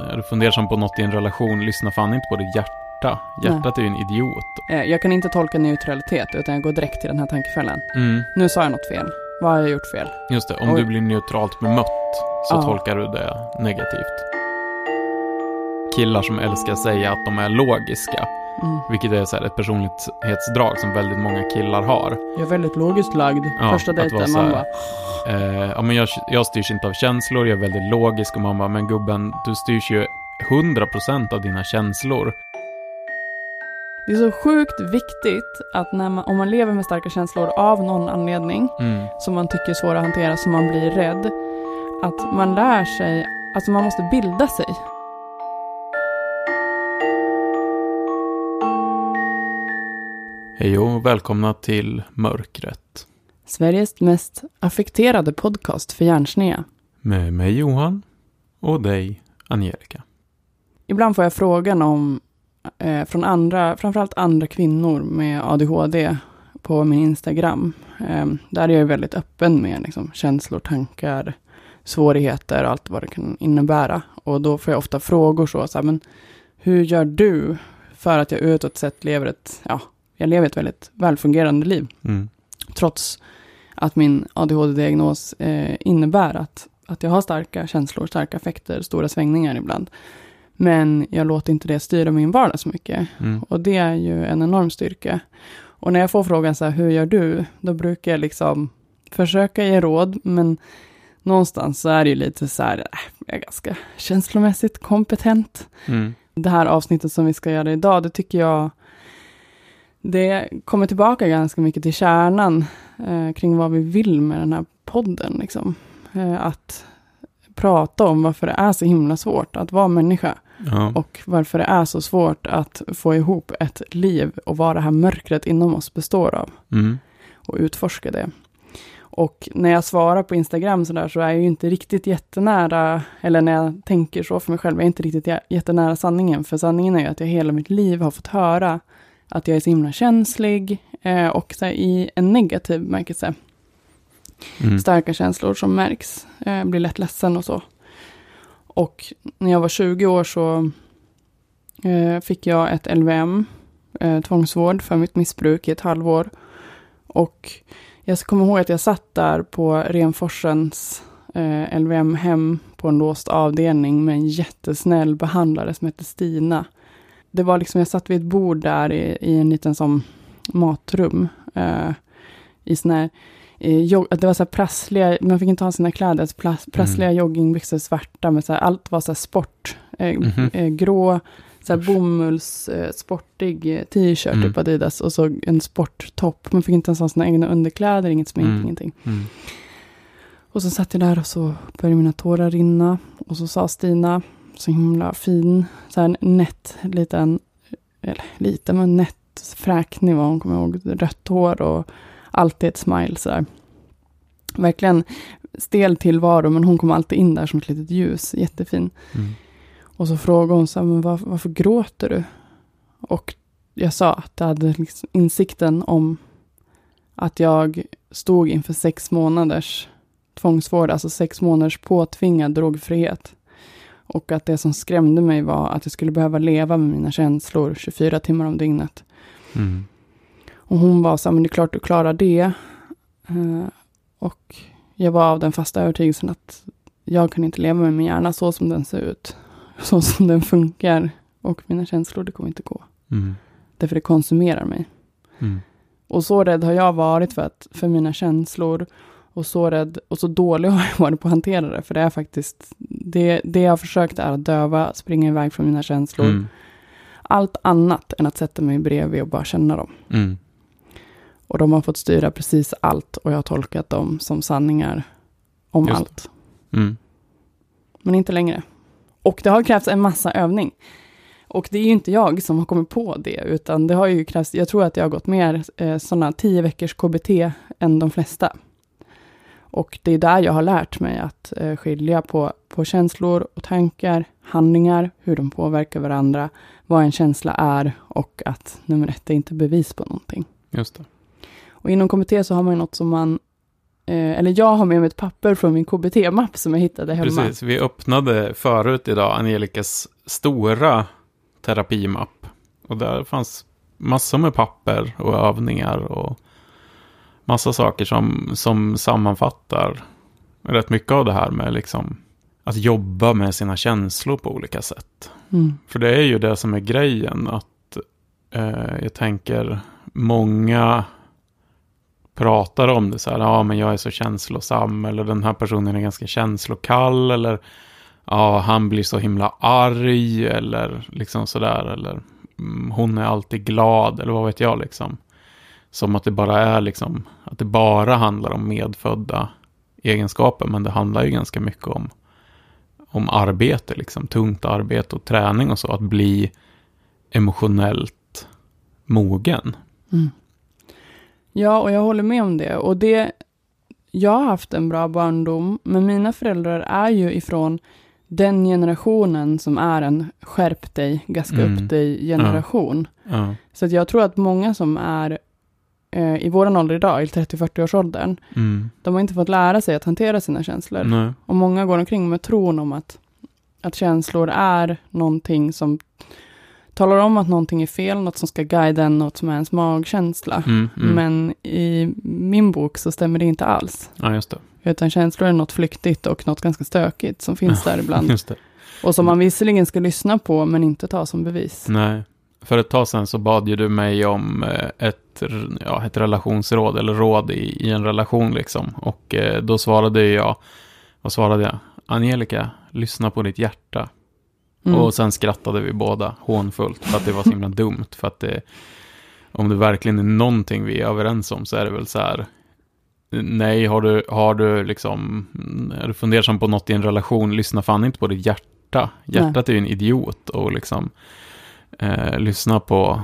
är du fundersam på något i en relation, lyssna fan inte på ditt hjärta. Hjärtat är ju en idiot. Eh, Jag kan inte tolka neutralitet utan jag går direkt till den här tankefällan. Mm, Nu sa jag något fel. Vad har jag gjort fel? just det. Om Oj. du blir neutralt bemött så Ja. tolkar du det negativt. Killar som älskar säga att de är logiska, Mm. vilket är så här ett personlighetsdrag som väldigt många killar har. Jag är väldigt logiskt lagd. Ja, Första dejten, man bara... Eh, ja, men jag, jag styrs inte av känslor, jag är väldigt logisk och man bara, men gubben, du styrs ju 100% av dina känslor. Det är så sjukt viktigt att när man, om man lever med starka känslor av någon anledning Mm. som man tycker är svåra att hantera, som man blir rädd, att man lär sig, alltså man måste bilda sig. Hej och välkomna till Mörkret. Sveriges mest affekterade podcast för hjärnsneda. Med mig Johan och dig Angelica. Ibland får jag frågan om, eh, från andra, framförallt andra kvinnor med ADHD på min Instagram. Eh, där är jag väldigt öppen med liksom, känslor, tankar, svårigheter och allt vad det kan innebära. Och då får jag ofta frågor så, så här, men hur gör du för att jag utåt sett lever ett, ja, jag lever ett väldigt välfungerande liv. Mm. Trots att min ADHD-diagnos eh, innebär att, att jag har starka känslor, starka affekter, stora svängningar ibland. Men jag låter inte det styra min vardag så mycket. Mm. Och det är ju en enorm styrka. Och när jag får frågan så här, hur gör du? Då brukar jag liksom försöka ge råd, men någonstans så är det ju lite så här, äh, jag är ganska känslomässigt kompetent. Mm. Det här avsnittet som vi ska göra idag, det tycker jag, det kommer tillbaka ganska mycket till kärnan eh, kring vad vi vill med den här podden. Liksom. Eh, att prata om varför det är så himla svårt att vara människa. Ja. Och varför det är så svårt att få ihop ett liv och vad det här mörkret inom oss består av. Mm. Och utforska det. Och när jag svarar på Instagram så där så är jag ju inte riktigt jättenära, eller när jag tänker så för mig själv, jag är inte riktigt jä- jättenära sanningen. För sanningen är ju att jag hela mitt liv har fått höra att jag är så himla känslig eh, och så här, i en negativ bemärkelse. Mm. Starka känslor som märks, eh, blir lätt ledsen och så. Och när jag var 20 år så eh, fick jag ett LVM, eh, tvångsvård för mitt missbruk i ett halvår. Och jag kommer ihåg att jag satt där på Renforsens eh, LVM-hem på en låst avdelning med en jättesnäll behandlare som hette Stina. Det var liksom, jag satt vid ett bord där i, i en liten som matrum. Eh, I sån här, eh, jog, det var så här prassliga, man fick inte ha sina kläder, så plas, prassliga joggingbyxor svarta, med så här, allt var så här sport. Eh, Mhm. eh, grå, så här bomulls, eh, sportig eh, t-shirt, Mm. typ Adidas, och så en sporttopp. Man fick inte ens ha sina egna underkläder, inget smink, Mm. ingenting. Mm. Och så satt jag där och så började mina tårar rinna. Och så sa Stina, så himla fin, så här nätt liten, eller liten men nätt fräknig var hon, kommer jag ihåg, rött hår och alltid ett smile så här. Verkligen stel tillvaro, men hon kom alltid in där som ett litet ljus, jättefin. Mm. Och så frågade hon så här, men var, varför gråter du? Och jag sa att jag hade liksom insikten om att jag stod inför sex månaders tvångsvård, alltså sex månaders påtvingad drogfrihet. Och att det som skrämde mig var att jag skulle behöva leva med mina känslor 24 timmar om dygnet. Mm. Och hon var så här, men det är klart du klarar det. Eh, och jag var av den fasta övertygelsen att jag kan inte leva med min hjärna så som den ser ut. Så som den funkar. Och mina känslor, det kommer inte gå. Mm. Därför det konsumerar mig. Mm. Och så rädd har jag varit för, att, för mina känslor. Och så rädd och så dålig har jag varit på att hantera det. För det är faktiskt, det, det jag har försökt är att döva, springa iväg från mina känslor. Mm. Allt annat än att sätta mig bredvid och bara känna dem. Mm. Och de har fått styra precis allt och jag har tolkat dem som sanningar om Just allt. Mm. Men inte längre. Och det har krävts en massa övning. Och det är ju inte jag som har kommit på det, utan det har ju krävts, jag tror att jag har gått mer eh, sådana tio veckors KBT än de flesta. Och det är där jag har lärt mig att eh, skilja på, på känslor och tankar, handlingar, hur de påverkar varandra, vad en känsla är och att nummer ett är inte bevis på någonting. Just det. Och inom KBT så har man ju något som man eh, eller jag har med mig ett papper från min KBT-mapp som jag hittade hemma. Precis, vi öppnade förut idag Angelicas stora terapimapp. Och där fanns massor med papper och övningar och massa saker som, som sammanfattar rätt mycket av det här med liksom att jobba med sina känslor på olika sätt. Mm. För det är ju det som är grejen, att eh, jag tänker många pratar om det så här, ja men jag är så känslosam, eller den här personen är ganska känslokall, eller ja han blir så himla arg, eller liksom sådär, eller mm, hon är alltid glad, eller vad vet jag liksom. Som att det bara är liksom, att det bara handlar om medfödda egenskaper, men det handlar ju ganska mycket om, om arbete, liksom tungt arbete och träning och så, att bli emotionellt mogen. Mm. Ja, och jag håller med om det. Och det, jag har haft en bra barndom, men mina föräldrar är ju ifrån den generationen som är en skärp dig, gaska Mm. upp dig generation. Ja. Så att jag tror att många som är eh, i våran ålder idag, i 30-40-årsåldern, Mm. de har inte fått lära sig att hantera sina känslor. Nej. Och många går omkring med tron om att, att känslor är någonting som talar om att någonting är fel, något som ska guida en, något som är ens magkänsla. Mm, mm. Men i min bok så stämmer det inte alls. Ja, just det. Utan känslor är något flyktigt och något ganska stökigt som finns där ibland. Och som man visserligen ska lyssna på men inte ta som bevis. Nej. För ett tag sedan så bad ju du mig om eh, ett, ja, ett relationsråd, eller råd i, i en relation liksom. Och eh, då svarade jag, vad svarade jag? Angelica, lyssna på ditt hjärta. Mm. Och sen skrattade vi båda hånfullt för att det var så himla dumt. För att det, om det verkligen är någonting vi är överens om så är det väl så här. Nej, har du, har du liksom, är du fundersam på något i en relation, lyssna fan inte på ditt hjärta. Hjärtat är ju en idiot och liksom eh, lyssna på,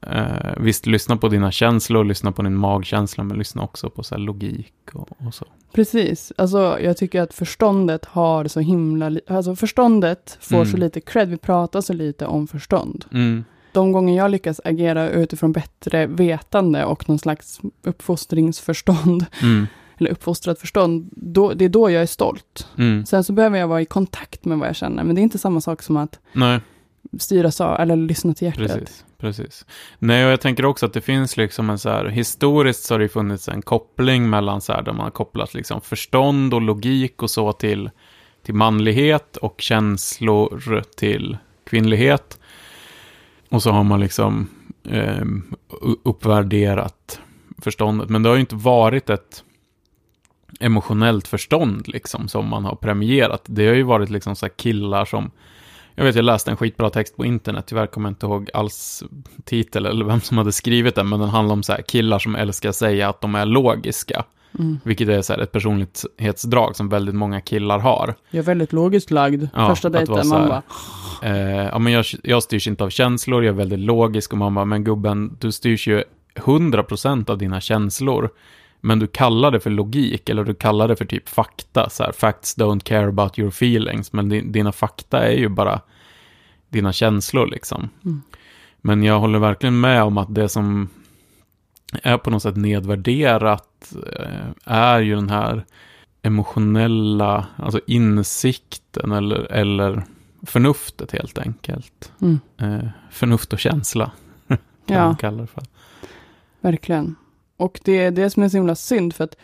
eh, visst lyssna på dina känslor, lyssna på din magkänsla, men lyssna också på så logik och, och så. Precis, alltså jag tycker att förståndet har så himla, alltså förståndet får Mm. så lite cred, vi pratar så lite om förstånd. Mm, De gånger jag lyckas agera utifrån bättre vetande och någon slags uppfostringsförstånd, mm, eller uppfostrat förstånd, då, det är då jag är stolt. mm. Sen så behöver jag vara i kontakt med vad jag känner, men det är inte samma sak som att Nej styras av, eller lyssna till hjärtat. Precis, precis. Nej, och jag tänker också att det finns liksom en så här, historiskt så har det ju funnits en koppling mellan så här, där man har kopplat liksom förstånd och logik och så till, till manlighet och känslor till kvinnlighet. Och så har man liksom eh, uppvärderat förståndet. Men det har ju inte varit ett emotionellt förstånd liksom som man har premierat. Det har ju varit liksom så här killar som jag vet, jag läste en skitbra text på internet, tyvärr kommer jag inte ihåg alls titel eller vem som hade skrivit den, men den handlar om så här killar som älskar säga att de är logiska, Mm. vilket är så här ett personlighetsdrag som väldigt många killar har. Jag är väldigt logiskt lagd. Ja, Första att dejten, man bara, Eh, ja, men jag, jag styrs inte av känslor, jag är väldigt logisk och man bara, men gubben, du styrs ju 100% av dina känslor, men du kallar det för logik, eller du kallar det för typ fakta, så här, facts don't care about your feelings, men din, dina fakta är ju bara dina känslor liksom. Mm. Men jag håller verkligen med om att det som är på något sätt nedvärderat eh, är ju den här emotionella, alltså insikten eller, eller förnuftet helt enkelt. mm. Eh, förnuft och känsla kan ja. man kalla det för. Verkligen. Och det är det som är så himla synd, för att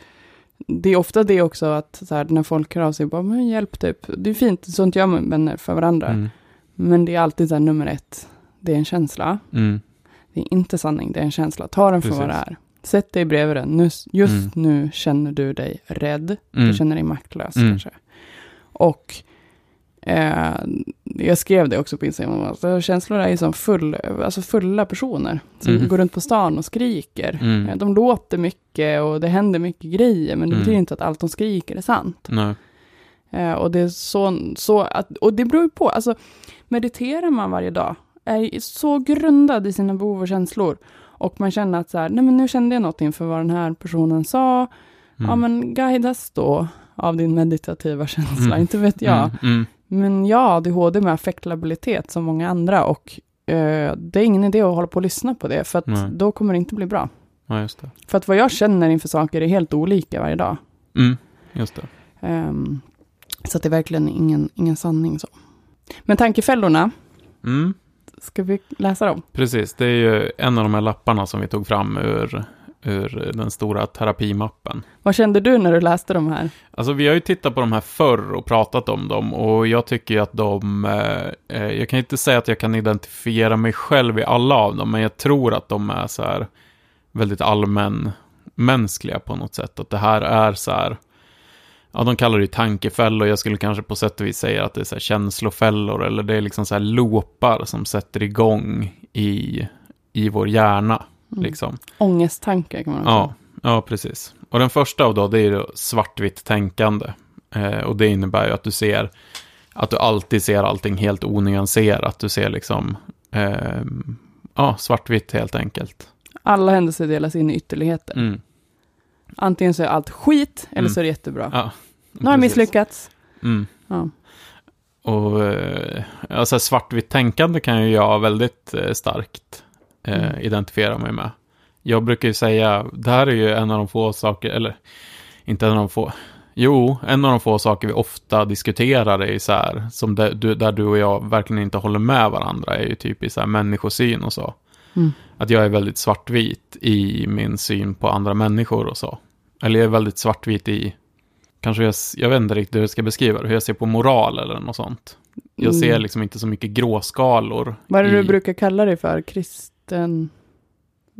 det är ofta det också att så här, när folk hör av sig, bara, men hjälp typ. Det är fint, sånt gör man vänner för varandra. Mm. Men det är alltid så här, nummer ett, det är en känsla. Mm. Det är inte sanning, det är en känsla. Ta den för vad det är. Sätt dig bredvid den. Nu, just Mm. nu känner du dig rädd. Mm. Du känner dig maktlös Mm. kanske. Och eh, jag skrev det också på Instagram. Alltså, känslor är ju som full, alltså fulla personer. Som Mm. går runt på stan och skriker. Mm. Eh, De låter mycket och det händer mycket grejer. Men det Mm. betyder inte att allt de skriker är sant. Eh, och det är så, så att, och det beror ju på, alltså mediterar man varje dag, är så grundad i sina behov och känslor, och man känner att så här, nej men nu kände jag något inför vad den här personen sa, Mm. ja men guidas då av din meditativa känsla, Mm. inte vet jag. Men jag har ADHD med affektlabilitet som många andra, och eh, det är ingen idé att hålla på och lyssna på det, för att Nej. då kommer det inte bli bra. Ja. För att vad jag känner inför saker är helt olika varje dag. Mm, just det. Ehm, så det är verkligen ingen, ingen sanning så. Men tankefällorna, Mm, ska vi läsa dem? precis, det är ju en av de här lapparna som vi tog fram ur, ur den stora terapimappen. Vad kände du när du läste de här? Alltså vi har ju tittat på de här förr och pratat om dem och jag tycker ju att de, eh, eh, jag kan inte säga att jag kan identifiera mig själv i alla av dem, men jag tror att de är så här väldigt allmänmänskliga på något sätt. Att det här är så här, ja de kallar det ju tankefällor, jag skulle kanske på sätt och vis säga att det är så här känslofällor, eller det är liksom så här loopar som sätter igång i, i vår hjärna, Mm. liksom. Ångesttankar kan man också Ja, ja, precis. Och den första av då, det är ju svartvitt tänkande. Eh, och det innebär ju att du ser, att du alltid ser allting helt onyanserat. Du ser liksom, eh, ja, svartvitt helt enkelt. Alla händelser delas in i ytterligheter. Mm. Antingen så är allt skit, eller Mm. så är det jättebra. Ja, nu har jag misslyckats. Mm. Ja. Och eh, alltså svartvitt tänkande kan ju jag väldigt eh, starkt eh, Mm. identifiera mig med. Jag brukar ju säga, det här är ju en av de få saker, eller inte en av de få, jo, en av de få saker vi ofta diskuterar är så här, som där du, där du och jag verkligen inte håller med varandra, är ju typ i så här människosyn och så. Mm. Att jag är väldigt svartvit i min syn på andra människor och så. Eller jag är väldigt svartvit i, kanske jag, jag vet inte riktigt hur jag ska beskriva det, hur jag ser på moral eller något sånt. Jag ser Mm. liksom inte så mycket gråskalor. Vad är det i- du brukar kalla dig för? Kristen...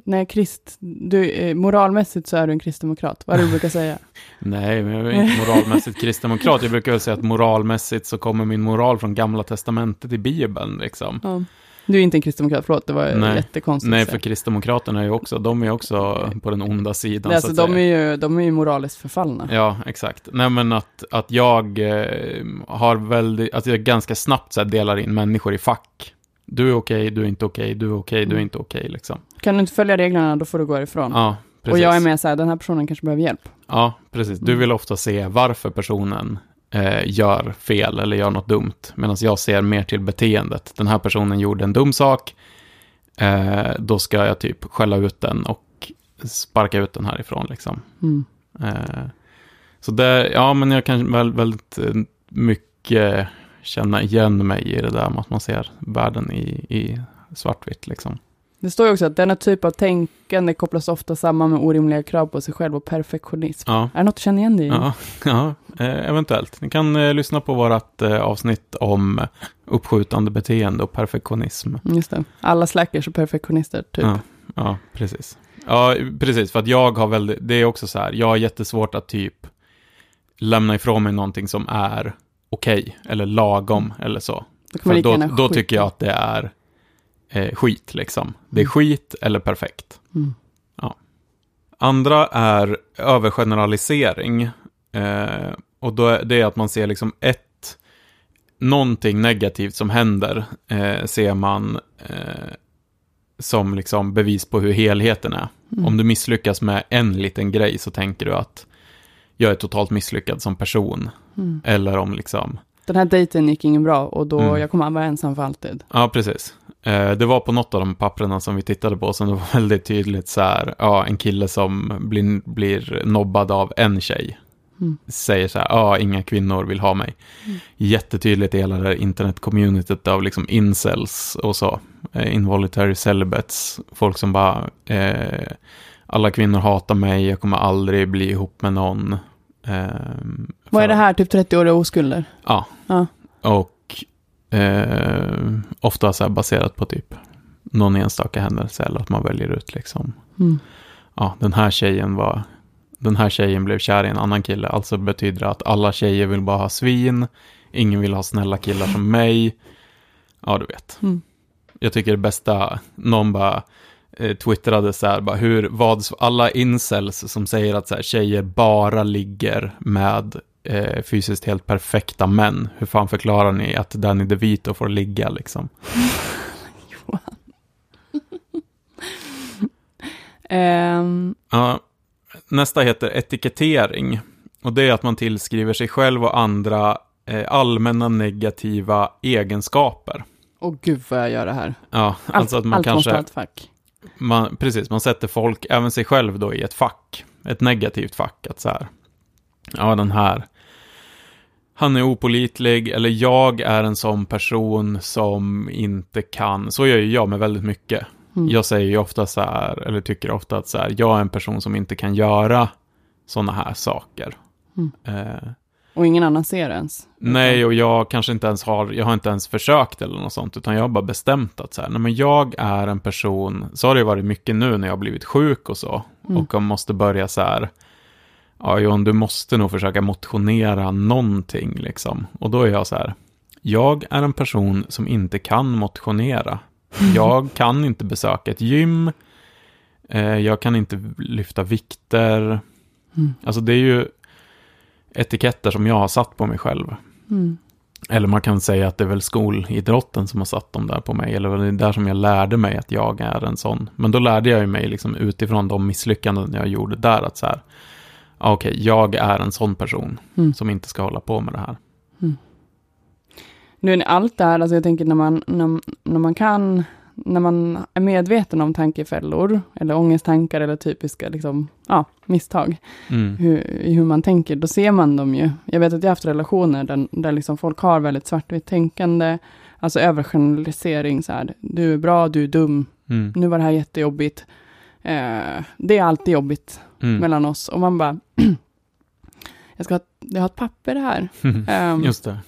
Nej, krist... Du, eh, moralmässigt så är du en kristdemokrat. Vad är det du brukar säga? Nej, men jag är inte moralmässigt kristdemokrat. Jag brukar väl säga att moralmässigt så kommer min moral från gamla testamentet i Bibeln. Liksom. Ja. Du är inte en kristdemokrat, förlåt, det var Nej. jättekonstigt. Nej, för kristdemokraterna är ju också, de är också på den onda sidan. Nej, alltså, de, är ju, de är ju moraliskt förfallna. Ja, exakt. Nej, men att, att jag eh, har väldigt, att jag ganska snabbt så delar in människor i fack. Du är okej, du är inte okej, du är okej, du är Mm. inte okej, liksom. Kan du inte följa reglerna, då får du gå ifrån. Ja, precis. och jag är med så här, den här personen kanske behöver hjälp. Ja, precis. Du Mm. vill ofta se varför personen eh, gör fel eller gör något dumt. Medan jag ser mer till beteendet. Den här personen gjorde en dum sak. Eh, då ska jag typ skälla ut den och sparka ut den härifrån. Liksom. Mm. Eh, så det, ja, men jag kan väl väldigt eh, mycket känna igen mig i det där med att man ser världen i, i svartvitt. Liksom. Det står ju också att denna typ av tänkande kopplas ofta samman med orimliga krav på sig själv och perfektionism. Ja. Är det något du känner igen dig i? Ja, ja eh, eventuellt. Ni kan eh, lyssna på vårt eh, avsnitt om uppskjutande beteende och perfektionism. Just det. Alla slackers och perfektionister, typ. Ja, ja, precis. Ja, precis. För att jag har väldigt, det är också så här, jag har jättesvårt att typ lämna ifrån mig någonting som är okej, eller lagom, eller så. Då då, då tycker jag att det är eh, skit, liksom. Det är Mm. skit eller perfekt. Mm. Andra är övergeneralisering. Eh, och då är det att man ser liksom ett, någonting negativt som händer, eh, ser man eh, som liksom bevis på hur helheten är. Mm. Om du misslyckas med en liten grej så tänker du att jag är totalt misslyckad som person. Mm. Eller om liksom, Den här dejten gick ingen bra och då, Mm. jag kommer vara ensam för alltid. ja precis. Eh, det var på något av de papperna som vi tittade på som det var väldigt tydligt så här, ja en kille som blir, blir nobbad av en tjej. Mm. säger så här, ja, inga kvinnor vill ha mig. Mm. Jättetydligt i hela det här internet-communityt av liksom incels och så. Eh, involuntary celibates. Folk som bara, eh, alla kvinnor hatar mig, jag kommer aldrig bli ihop med någon. Eh, Vad är det här, typ 30-åriga oskulder? Ja. Ja. Och eh, ofta så baserat på typ någon enstaka händelse eller att man väljer ut liksom Mm. ja, den här tjejen var, den här tjejen blev kär i en annan kille, alltså betyder det att alla tjejer vill bara ha svin, ingen vill ha snälla killar som mig. Ja, du vet. Mm. Jag tycker det bästa, någon bara twittrade så här, bara hur, vad, alla incels som säger att så här, tjejer bara ligger med eh, fysiskt helt perfekta män, hur fan förklarar ni att Danny DeVito får ligga liksom? Ehm, Ja, nästa heter etikettering. Och det är att man tillskriver sig själv och andra eh, allmänna negativa egenskaper. Åh gud vad jag gör det här. Ja, Allt, alltså att man allt kanske, ett fack. Man, precis, man sätter folk, även sig själv då i ett fack. Ett negativt fack, att så här. ja den här, han är opolitlig, eller jag är en sån person som inte kan, så gör ju jag med väldigt mycket. Mm. Jag säger ju ofta så här, eller tycker ofta att så här, jag är en person som inte kan göra sådana här saker. Mm. Eh, Och ingen annan ser ens. nej, och jag kanske inte ens har, jag har inte ens försökt eller något sånt, utan jag har bara bestämt att så här, nej men jag är en person, så har det varit mycket nu när jag har blivit sjuk och så, Mm. och jag måste börja så här, ja Johan, du måste nog försöka motionera någonting liksom. Och då är jag så här, jag är en person som inte kan motionera. Jag kan inte besöka ett gym, eh, jag kan inte lyfta vikter. Mm. Alltså det är ju etiketter som jag har satt på mig själv. Mm. Eller man kan säga att det är väl skolidrotten som har satt dem där på mig. Eller det är där som jag lärde mig att jag är en sån. Men då lärde jag mig liksom utifrån de misslyckanden jag gjorde där att så här. ja, Okej, jag är en sån person Mm. som inte ska hålla på med det här. Nu är allt det här, alltså jag tänker när man, när, när man kan, när man är medveten om tankefällor, eller ångesttankar, eller typiska liksom, ja, misstag, Mm. hur, i hur man tänker, då ser man dem ju. Jag vet att jag har haft relationer där, där liksom folk har väldigt svartvitt tänkande, alltså övergeneralisering, så här, du är bra, du är dum, Mm. nu var det här jättejobbigt. Eh, det är alltid jobbigt Mm. mellan oss, och man bara, jag ska ha, jag har ett papper här. Ehm, Just det.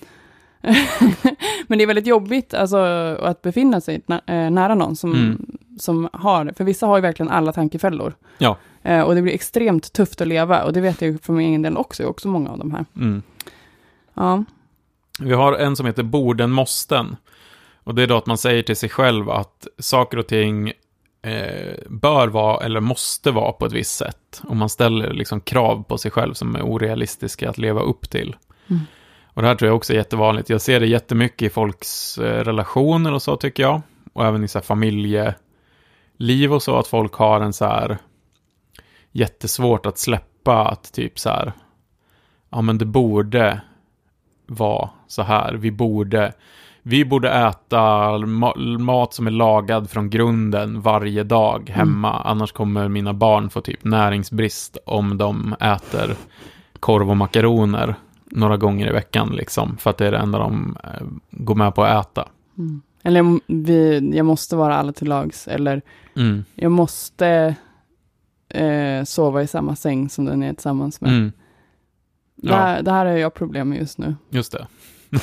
Men det är väldigt jobbigt alltså, att befinna sig nä- eh, nära någon som, Mm. som har, för vissa har ju verkligen alla tankefällor. Ja. Eh, och det blir extremt tufft att leva, och det vet jag ju för min egen del också, också många av de här. Mm. Ja, Vi har en som heter borden måsten. Och det är då att man säger till sig själv att saker och ting eh, bör vara eller måste vara på ett visst sätt. Och man ställer liksom krav på sig själv som är orealistiska att leva upp till. Mm. Och det här tror jag också är jättevanligt. Jag ser det jättemycket i folks eh, relationer och så tycker jag. Och även i så familjeliv och så, att folk har en så här jättesvårt att släppa att typ så här, ja men det borde vara så här, vi borde, vi borde äta ma- mat som är lagad från grunden varje dag hemma, annars kommer mina barn få typ näringsbrist om de äter korv och makaroner några gånger i veckan liksom, för att det är det enda de eh, går med på att äta. mm. eller jag, vi, jag måste vara alla till lags, eller Mm. jag måste eh, sova i samma säng som den är tillsammans med. Mm. Det, Ja. här, det här är jag problem med just nu. Just det.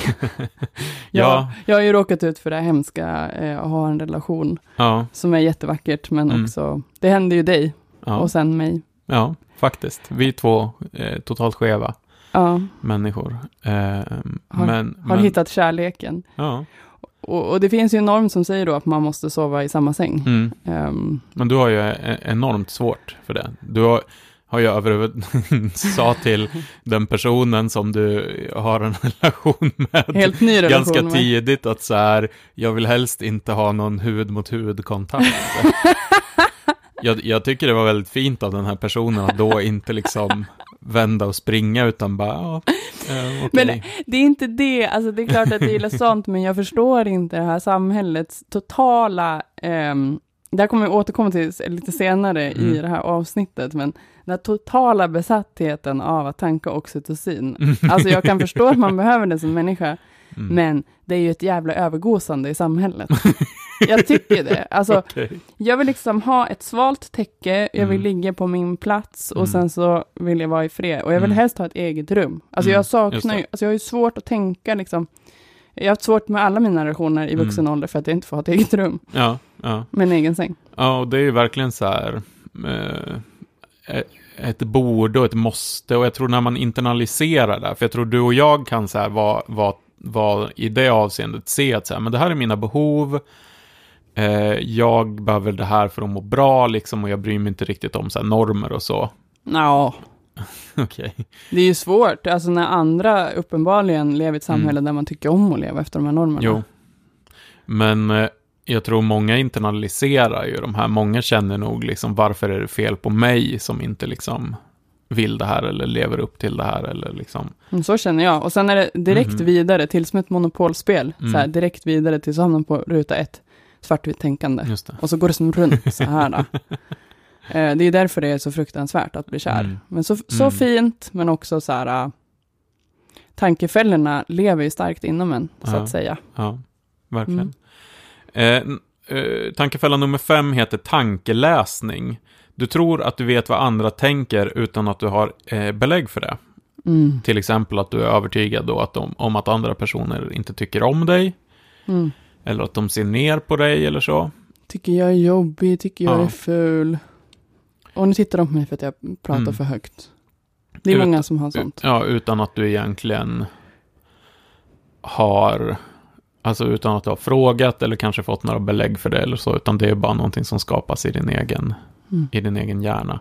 Jag, ja, jag har ju råkat ut för det hemska, eh, att ha en relation ja, som är jättevackert, men Mm. också, det hände ju dig ja, och sen mig. ja, faktiskt. Vi två eh, totalt skeva Ja, människor. Eh, Har- men, har men, hittat kärleken. Ja. Och, och det finns ju en norm som säger då att man måste sova i samma säng. Mm. Ehm, Men du har ju e- enormt svårt för det. Du har, har ju överhuvud sa till den personen som du har en relation med helt ny relation. ganska med. tidigt att så här, jag vill helst inte ha någon hud mot hud kontakt. jag, jag tycker det var väldigt fint av den här personen att då inte liksom vända och springa utan bara, ja, eh, okej. Men det är inte det, alltså det är klart att jag gillar sånt, men jag förstår inte det här samhällets totala, ehm, det här kommer vi återkomma till lite senare i Mm. det här avsnittet, men den här totala besattheten av att tanka oxytocin. Alltså jag kan förstå att man behöver det som människa, Mm. men det är ju ett jävla övergosande i samhället. Jag tycker det. Alltså, Okej. jag vill liksom ha ett svalt täcke, jag vill Mm. ligga på min plats och Mm. sen så vill jag vara i fred. Och jag vill Mm. helst ha ett eget rum. Alltså Mm, jag saknar ju, alltså jag har ju svårt att tänka liksom. Jag har haft svårt med alla mina relationer i Mm. vuxen ålder för att jag inte får ha ett eget rum Ja, ja. med en egen säng. Ja, och det är ju verkligen så här eh, ett borde och ett måste. Och jag tror när man internaliserar det, för jag tror du och jag kan så här vara, vara, vara i det avseendet se att så här, men det här är mina behov. Eh, jag behöver det här för att må bra liksom och jag bryr mig inte riktigt om så här, normer och så. Ja, Okej. det är ju svårt. Alltså när andra uppenbarligen lever i ett samhälle där man tycker om att leva efter de här normerna. Mm. Jo. Men eh, jag tror många internaliserar ju de här. Många känner nog liksom varför är det fel på mig som inte liksom vill det här eller lever upp till det här eller liksom. Mm, Så känner jag. Och sen är det direkt Mhm. vidare till som ett monopolspel. Mm. Så här, direkt vidare till så hamnar på ruta ett, svartvitt tänkande. Och så går det som runt så här. Då. Eh, det är därför det är så fruktansvärt att bli kär. Mm. Men så, så Mm. fint, men också så här, äh, tankefällorna lever ju starkt inom en, så Ja. att säga. Ja, verkligen. Mm. Eh, eh, tankefälla nummer fem heter tankeläsning. Du tror att du vet vad andra tänker utan att du har eh, belägg för det. Mm. Till exempel att du är övertygad då att de, om att andra personer inte tycker om dig. Mm. Eller att de ser ner på dig eller så. Tycker jag är jobbig, tycker jag Ja. är ful. Och nu tittar de på mig för att jag pratar Mm. för högt. Det är Ut- många som har sånt. Ja, utan att du egentligen har, alltså utan att du har frågat eller kanske fått några belägg för det eller så, utan det är bara någonting som skapas i din egen, Mm. i din egen hjärna.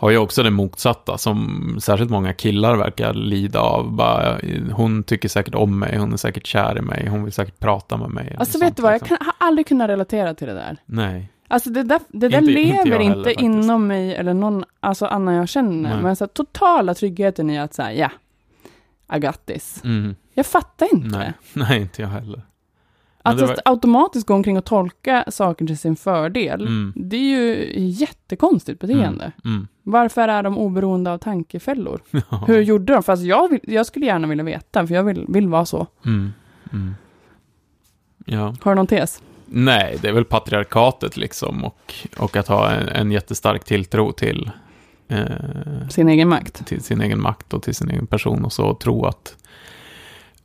Har ju också det motsatta, som särskilt många killar verkar lida av. Bara, hon tycker säkert om mig, hon är säkert kär i mig, hon vill säkert prata med mig. Alltså vet du vad, jag liksom. kan, har aldrig kunnat relatera till det där. Nej. Alltså det där, det där Inte- inte lever heller, inte inom mig eller någon alltså annan jag känner. Nej. Men så här, totala tryggheten i att säga, ja, I got this. Mm. Jag fattar inte. Nej. Nej, inte jag heller. Att just automatiskt gå omkring och tolka saker till sin fördel, Mm. det är ju jättekonstigt beteende. Mm. Varför är de oberoende av tankefällor? Ja. Hur gjorde de? Fast jag, vill, jag skulle gärna vilja veta, för jag vill, vill vara så. Mm. Mm. Ja. Har du någon tes? Nej, det är väl patriarkatet liksom och, och att ha en, en jättestark tilltro till, eh, Sin egen makt? till sin egen makt och till sin egen person och så och tro att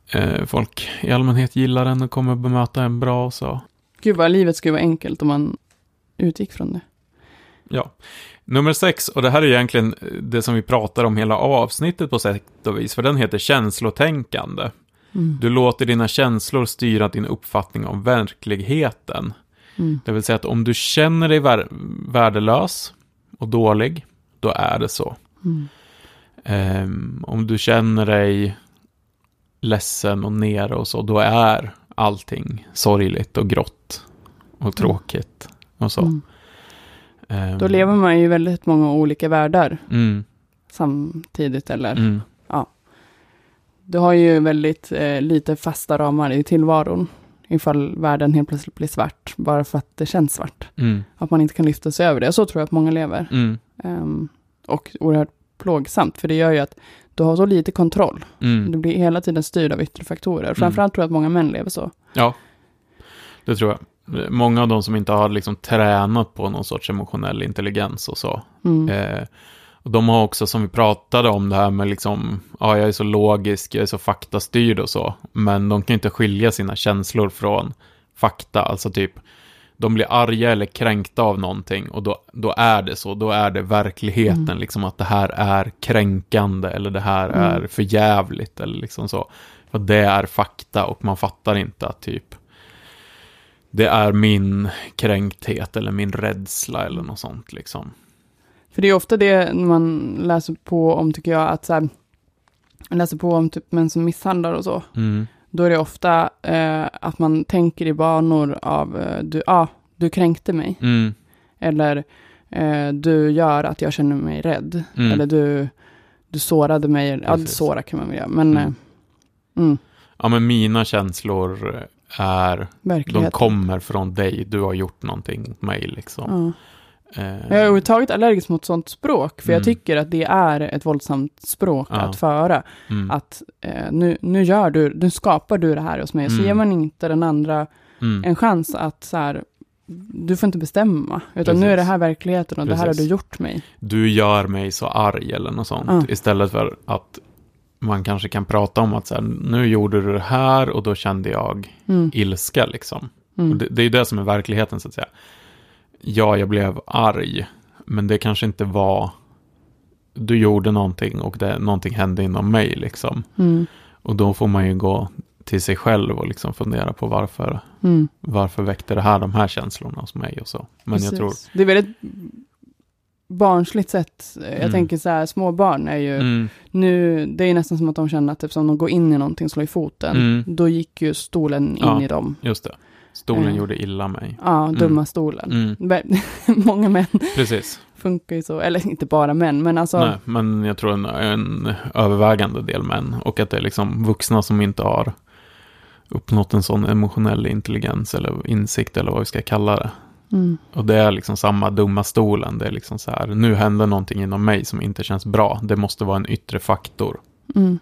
eh, folk i allmänhet gillar en och kommer bemöta en bra och så. Gud vad livet skulle vara enkelt om man utgick från det. Ja. Nummer sex, och det här är egentligen det som vi pratar om hela avsnittet på sätt och vis, för den heter känslotänkande. Mm. Du låter dina känslor styra din uppfattning om verkligheten. Mm. Det vill säga att om du känner dig vär värdelös och dålig, då är det så. Mm. Ehm, om du känner dig ledsen och nere och så, då är allting sorgligt och grått och tråkigt och så. Mm. Ehm, Då lever man ju väldigt många olika världar Mm, samtidigt, eller? mm, Du har ju väldigt eh, lite fasta ramar i tillvaron. Ifall världen helt plötsligt blir svart, bara för att det känns svart. mm, Att man inte kan lyfta sig över det. Så tror jag att många lever. mm, Ehm, och oerhört plågsamt, för det gör ju att du har så lite kontroll. mm. Du blir hela tiden styrd av yttre faktorer. Framförallt tror jag att många män lever så. Ja, det tror jag. Många av de som inte har liksom tränat på någon sorts emotionell intelligens och så. Mm. Eh, och de har också, som vi pratade om, det här med liksom, ja, jag är så logisk, jag är så faktastyrd och så. Men de kan inte skilja sina känslor från fakta, alltså typ, de blir arga eller kränkta av någonting och då, då är det så, då är det verkligheten, Mm. liksom att det här är kränkande eller det här Mm. är för jävligt eller liksom så. För det är fakta och man fattar inte att typ, det är min kränkthet eller min rädsla eller något sånt liksom. För det är ofta det man läser på om, tycker jag, att så här, läser på om typ män som misshandlar och så. Mm. Då är det ofta eh, att man tänker i banor av, eh, du, ah, du kränkte mig. Mm. Eller eh, du gör att jag känner mig rädd. Mm. Eller du, du sårade mig. Ja, Precis. såra kan man väl göra. Men Mm. mm. mm, Ja, men mina känslor är, de verkligheten. kommer från dig, du har gjort någonting mot mig liksom. Ja. Eh, Jag är överhuvudtaget allergisk mot sånt språk, för Mm. jag tycker att det är ett våldsamt språk Ja. att föra. mm, Att eh, nu, nu gör du, nu skapar du det här hos mig, så Mm. ger man inte den andra mm, en chans att så här, du får inte bestämma, utan nu är det Precis. här verkligheten och det här har Precis. du gjort mig. Du gör mig så arg eller något sånt. Ja. Istället för att man kanske kan prata om att så här, nu gjorde du det här och då kände jag Mm. ilska liksom. Mm. det, det är ju det som är verkligheten så att säga. Ja, jag blev arg, men det kanske inte var... Du gjorde någonting och det, någonting hände inom mig liksom. Mm. Och då får man ju gå till sig själv och liksom fundera på varför, Mm. varför väckte det här de här känslorna hos mig och så. Men jag Precis. tror... Det är väldigt barnsligt sätt. Jag Mm. tänker så här, små barn är ju, Mm, nu, det är nästan som att de känner att typ, om de går in i någonting, slår i foten, Mm. då gick ju stolen in Ja. i dem. just det. Stolen Mm. gjorde illa mig. Ja, dumma stolen. Mm, Många män precis. funkar ju så, eller inte bara män, men alltså, Nej, men jag tror en, en övervägande del män. Och att det är liksom vuxna som inte har uppnått en sån emotionell intelligens eller insikt eller vad vi ska kalla det. Mm. Och det är liksom samma dumma stolen. Det är liksom så här, nu händer någonting inom mig som inte känns bra. Det måste vara en yttre faktor. Mm.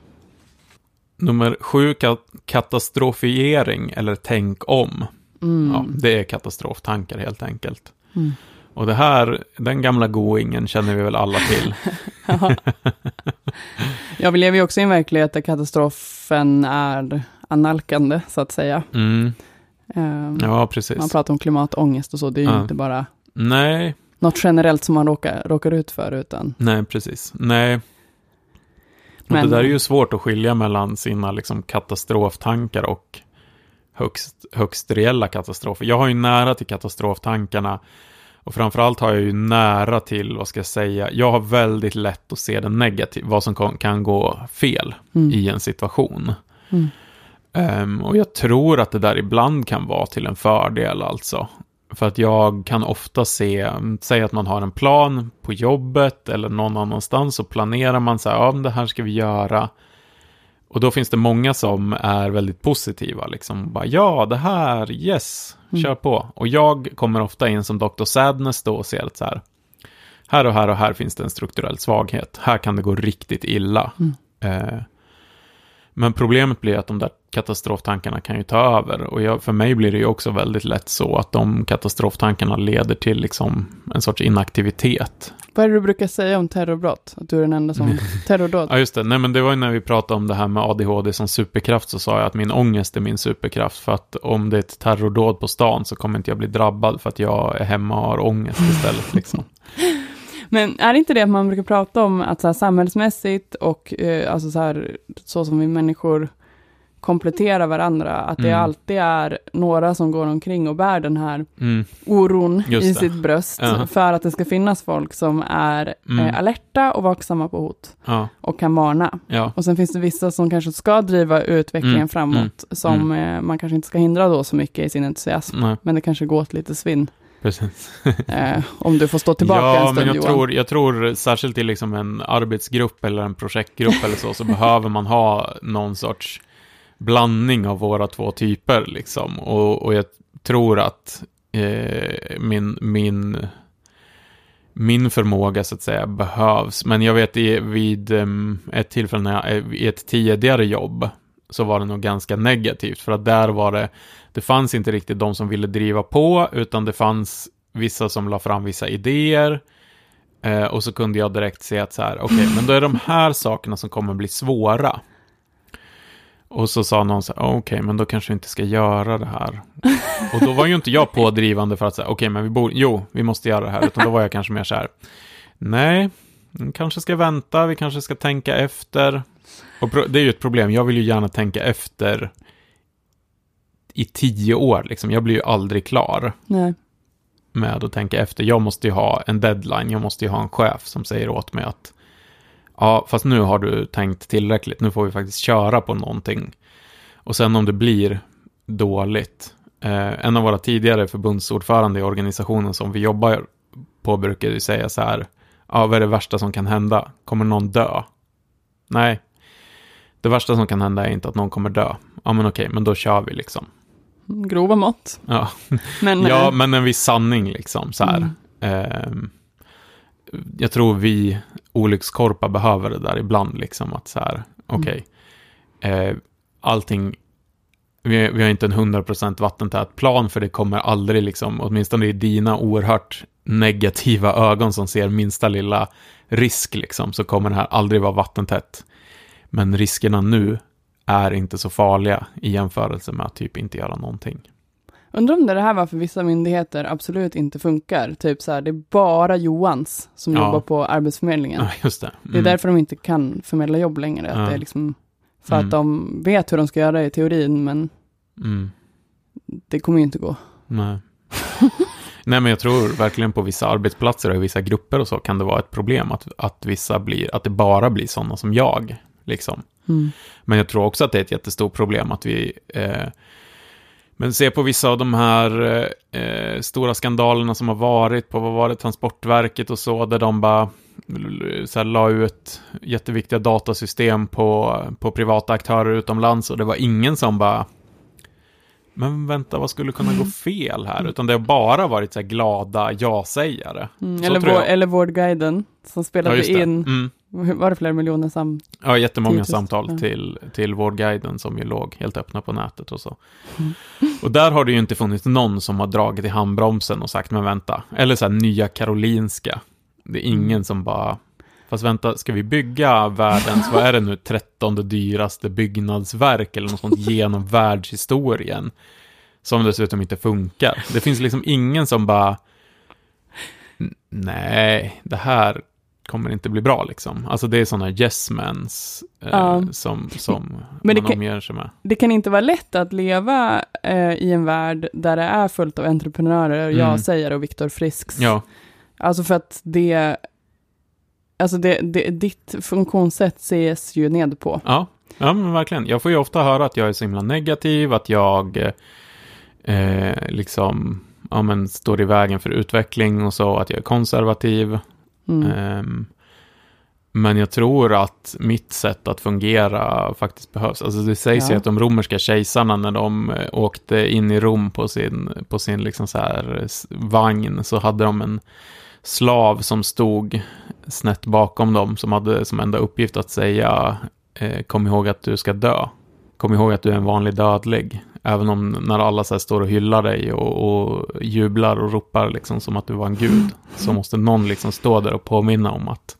Nummer sju, ka- katastrofiering eller tänk om. Mm. Ja, det är katastroftankar helt enkelt. Mm. Och det här, den gamla goingen känner vi väl alla till. Ja. ja, vi lever ju också i en verklighet där katastrofen är analkande, så att säga. Mm, Ehm, ja, precis. man pratar om klimatångest och så, det är ju Ja. inte bara Nej, något generellt som man råkar, råkar ut för, utan nej, precis. Nej. Och Men- det där är ju svårt att skilja mellan sina liksom, katastroftankar och högst, högst reella katastrofer. Jag har ju nära till katastroftankarna och framförallt har jag ju nära till, vad ska jag säga, jag har väldigt lätt att se det negativa, vad som kan, gå fel mm. i en situation. Mm. Ehm, och jag tror att det där ibland kan vara till en fördel alltså. För att jag kan ofta se, säg att man har en plan på jobbet eller någon annanstans och planerar man så här, ja det här ska vi göra. Och då finns det många som är väldigt positiva, liksom bara ja, det här, yes, Mm. kör på. Och jag kommer ofta in som Dr. Sadness då och ser att så här, här och här och här finns det en strukturell svaghet. Här kan det gå riktigt illa. Mm. Eh, men problemet blir att de där katastroftankarna kan ju ta över. Och jag, för mig blir det ju också väldigt lätt så att de katastroftankarna leder till liksom en sorts inaktivitet. Vad är det du brukar säga om terrorbrott? Att du är den enda som terrordåd? Ja, just det. Nej, men det var ju när vi pratade om det här med ADHD som superkraft så sa jag att min ångest är min superkraft. För att om det är ett terrordåd på stan så kommer inte jag bli drabbad för att jag är hemma och har ångest istället. Liksom. Men är det inte det att man brukar prata om att så här, samhällsmässigt och eh, alltså så, här, så som vi människor kompletterar varandra, att det Mm. alltid är några som går omkring och bär den här Mm, oron Just i det. sitt bröst, Ja. för att det ska finnas folk som är Mm. eh, alerta och vaksamma på hot ja, och kan varna. ja, Och sen finns det vissa som kanske ska driva utvecklingen Mm, framåt, som eh, man kanske inte ska hindra då så mycket i sin entusiasm. nej, Men det kanske går åt lite svinn, precis. eh, om du får stå tillbaka ja, en stund men jag Johan. tror, jag tror särskilt i liksom en arbetsgrupp eller en projektgrupp eller så, så behöver man ha någon sorts blandning av våra två typer liksom. Och, och jag tror att eh, min, min, min förmåga så att säga behövs. Men jag vet i, vid eh, ett tillfälle när jag, eh, i ett tidigare jobb så var det nog ganska negativt. För att där var det, det fanns inte riktigt de som ville driva på, utan det fanns vissa som la fram vissa idéer. Eh, och så kunde jag direkt se att så här, okej, men då är de här sakerna som kommer bli svåra. Och så sa någon så här, okej, men då kanske vi inte ska göra det här. Och då var ju inte jag pådrivande för att säga, okej, men vi bor, jo, vi måste göra det här, utan då var jag kanske mer så här, nej, vi kanske ska vänta, vi kanske ska tänka efter. Och det är ju ett problem, jag vill ju gärna tänka efter i tio år, liksom. Jag blir ju aldrig klar Nej. med att tänka efter. Jag måste ju ha en deadline, jag måste ju ha en chef som säger åt mig att ja, fast nu har du tänkt tillräckligt, nu får vi faktiskt köra på någonting. Och sen om det blir dåligt, eh, en av våra tidigare förbundsordförande i organisationen som vi jobbar på brukar ju säga så här, ja, vad är det värsta som kan hända? Kommer någon dö? Nej, det värsta som kan hända är inte att någon kommer dö. Ja, men okej, men då kör vi liksom. Grova mått. Ja, Men, ja, eh, men en viss sanning liksom. Så här. Mm. Ehm, jag tror vi olyckskorpar behöver det där ibland. Liksom, att så här, okej. eh, allting, vi, vi har inte en 100% vattentät plan för det kommer aldrig, liksom, åtminstone i dina oerhört negativa ögon som ser minsta lilla risk, liksom, så kommer det här aldrig vara vattentätt. Men riskerna nu är inte så farliga i jämförelse med att typ inte göra någonting. Undrar om det här var för vissa myndigheter absolut inte funkar. Typ så här, det är bara Johans som Ja. jobbar på Arbetsförmedlingen. Ja, just det. Det är därför de inte kan förmedla jobb längre. Att Ja. det är liksom, för Mm. att de vet hur de ska göra i teorin, men Mm. det kommer ju inte gå. Nej. Nej, men jag tror verkligen på vissa arbetsplatser och i vissa grupper och så kan det vara ett problem att, att vissa blir, att det bara blir sådana som jag, liksom. Mm. Men jag tror också att det är ett jättestort problem att vi, eh, men se på vissa av de här eh, stora skandalerna som har varit på, vad var det, Transportverket och så, där de bara så här, la ut jätteviktiga datasystem på, på privata aktörer utomlands och det var ingen som bara men vänta, vad skulle kunna gå fel här? Utan det har bara varit så här glada ja-sägare. Mm, eller, vår, eller Vårdguiden som Ja, spelade det. in, Mm. var det flera miljoner sam? Ja, jättemånga 10 000, samtal ja. till, till Vårdguiden som ju låg helt öppna på nätet och så. Mm. Och där har det ju inte funnits någon som har dragit i handbromsen och sagt, men vänta. Eller så här, nya Karolinska. Det är ingen Mm. som bara, fast vänta, ska vi bygga världens, vad är det nu, trettonde dyraste byggnadsverk eller något sånt genom världshistorien? Som dessutom inte funkar. Det finns liksom ingen som bara, "N- nej, det här kommer inte bli bra liksom. Alltså det är sådana yes mens eh, Ja. som, som Men man kan- omger sig med. Det kan inte vara lätt att leva eh, i en värld där det är fullt av entreprenörer, Mm. jag säger och Viktor Frisks. Ja, Alltså för att det, alltså det, det, ditt funktionssätt ses ju ned på. ja, ja men verkligen. Jag får ju ofta höra att jag är så himla negativ, att jag eh, liksom ja, men står i vägen för utveckling och så, att jag är konservativ. Mm. Ehm, men jag tror att mitt sätt att fungera faktiskt behövs. Alltså det sägs ju Ja. att de romerska kejsarna när de eh, åkte in i Rom på sin, på sin liksom så här vagn så hade de en slav som stod snett bakom dem som hade som enda uppgift att säga eh, kom ihåg att du ska dö. Kom ihåg att du är en vanlig dödlig. Även om när alla så står och hyllar dig och, och jublar och ropar liksom som att du var en gud. Så måste någon liksom stå där och påminna om att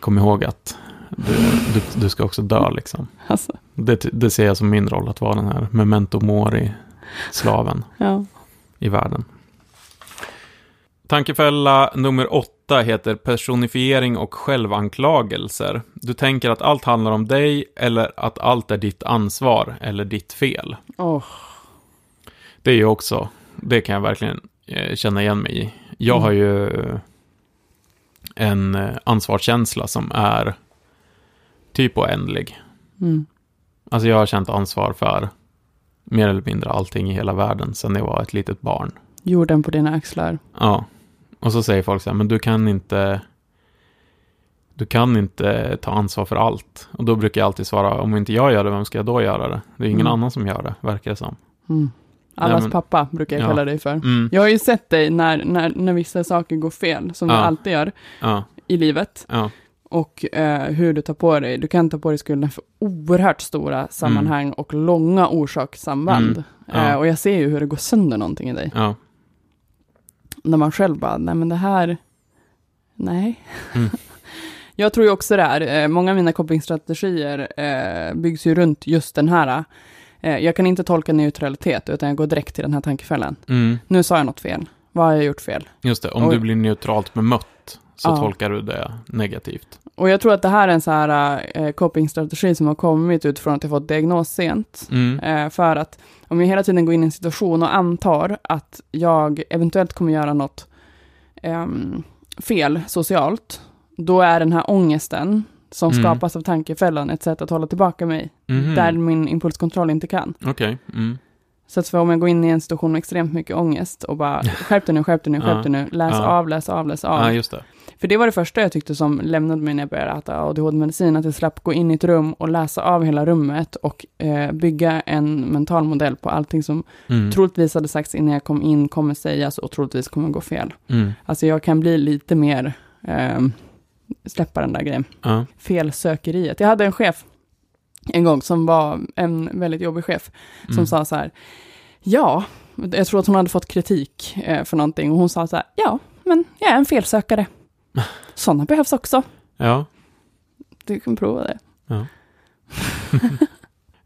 kom ihåg att du, du, du ska också dö liksom. Alltså, Det, det ser jag som min roll att vara den här memento mori-slaven ja. i världen. Tankefälla nummer åtta heter personifiering och självanklagelser. Du tänker att allt handlar om dig eller att allt är ditt ansvar eller ditt fel. Åh, Det är ju också, det kan jag verkligen eh, känna igen mig i. Jag Mm. har ju en eh, ansvarskänsla som är typ oändlig. mm. Alltså jag har känt ansvar för mer eller mindre allting i hela världen sedan jag var ett litet barn. Jorden på dina axlar. Ja, och så säger folk så här, men du kan inte du kan inte ta ansvar för allt. Och då brukar jag alltid svara, om inte jag gör det, vem ska jag då göra det? Det är ingen Mm. annan som gör det, verkar det som. Mm. Allas men- pappa brukar jag Ja. kalla dig för. Mm, Jag har ju sett dig när, när, när vissa saker går fel, som Ja. du alltid gör ja, i livet. ja, Och eh, hur du tar på dig, du kan ta på dig skulden för oerhört stora sammanhang och långa orsakssamband. Mm. Eh, och jag ser ju hur det går sönder någonting i dig. När man själv bara, nej men det här, nej. Mm. jag tror ju också det här, eh, många av mina copingstrategier eh, byggs ju runt just den här. Eh, jag kan inte tolka neutralitet, utan jag går direkt till den här tankefällan. mm, Nu sa jag något fel. Vad har jag gjort fel? just det. Om Oj. du blir neutralt bemött så Ja. tolkar du det negativt. Och jag tror att det här är en så här eh, copingstrategi som har kommit utifrån att jag fått diagnos sent. Mm, Eh, för att om jag hela tiden går in i en situation och antar att jag eventuellt kommer göra något ehm, fel socialt, då är den här ångesten som Mm. skapas av tankefällan ett sätt att hålla tillbaka mig, mhm. där min impulskontroll inte kan. Okej, mm, Så att för om jag går in i en situation med extremt mycket ångest och bara skärp dig nu, skärp dig nu, skärp dig nu, läs Ja. av, läs av, läs av. ja just det. För det var det första jag tyckte som lämnade mig när jag började äta ADHD-medicin, att jag slapp gå in i ett rum och läsa av hela rummet och eh, bygga en mental modell på allting som Mm, troligtvis hade sagts innan jag kom in, kommer sägas och troligtvis kommer gå fel. mm, Alltså jag kan bli lite mer, eh, släppa den där grejen, ja, felsökeriet. Jag hade en chef en gång som var en väldigt jobbig chef, som mm. sa så här, ja, jag tror att hon hade fått kritik eh, för någonting och hon sa så här, ja, men jag är en felsökare. Sådana behövs också. Ja, Du kan prova det.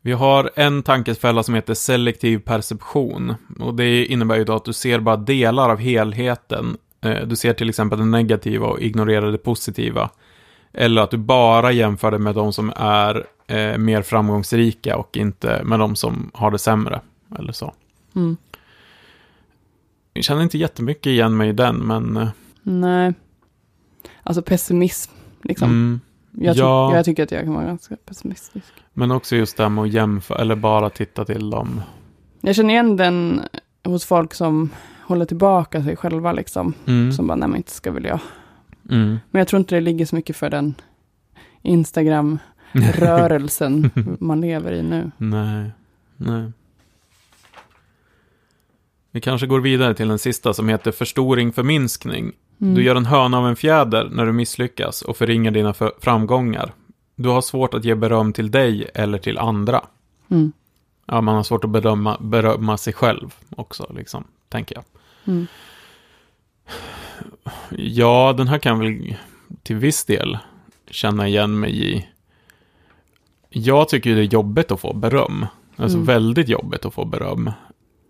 Vi har en tankefälla som heter selektiv perception. Och det innebär ju att du ser bara delar av helheten. Eh, Du ser till exempel det negativa och ignorerar det positiva. Eller att du bara jämför det med de som är eh, mer framgångsrika och inte med de som har det sämre. Eller så. Mm. Jag känner inte jättemycket igen mig i den, men... eh, Nej. Alltså pessimism, liksom. Mm, Jag, ty- ja. jag tycker att jag kan vara ganska pessimistisk. men också just det här med att jämföra, eller bara titta till dem. Jag känner igen den hos folk som håller tillbaka sig själva, liksom. Mm, Som bara, nej men inte ska väl jag. mm. Men jag tror inte det ligger så mycket för den Instagram-rörelsen man lever i nu. Nej, nej. Vi kanske går vidare till den sista som heter förstoring förminskning. Mm. Du gör en höna av en fjäder när du misslyckas och förringar dina för- framgångar. Du har svårt att ge beröm till dig eller till andra. Mm. Ja, man har svårt att berömma, berömma sig själv också, liksom, tänker jag. Mm. Ja, den här kan väl till viss del känna igen mig i. Jag tycker det är jobbigt att få beröm. Alltså Mm. väldigt jobbigt att få beröm.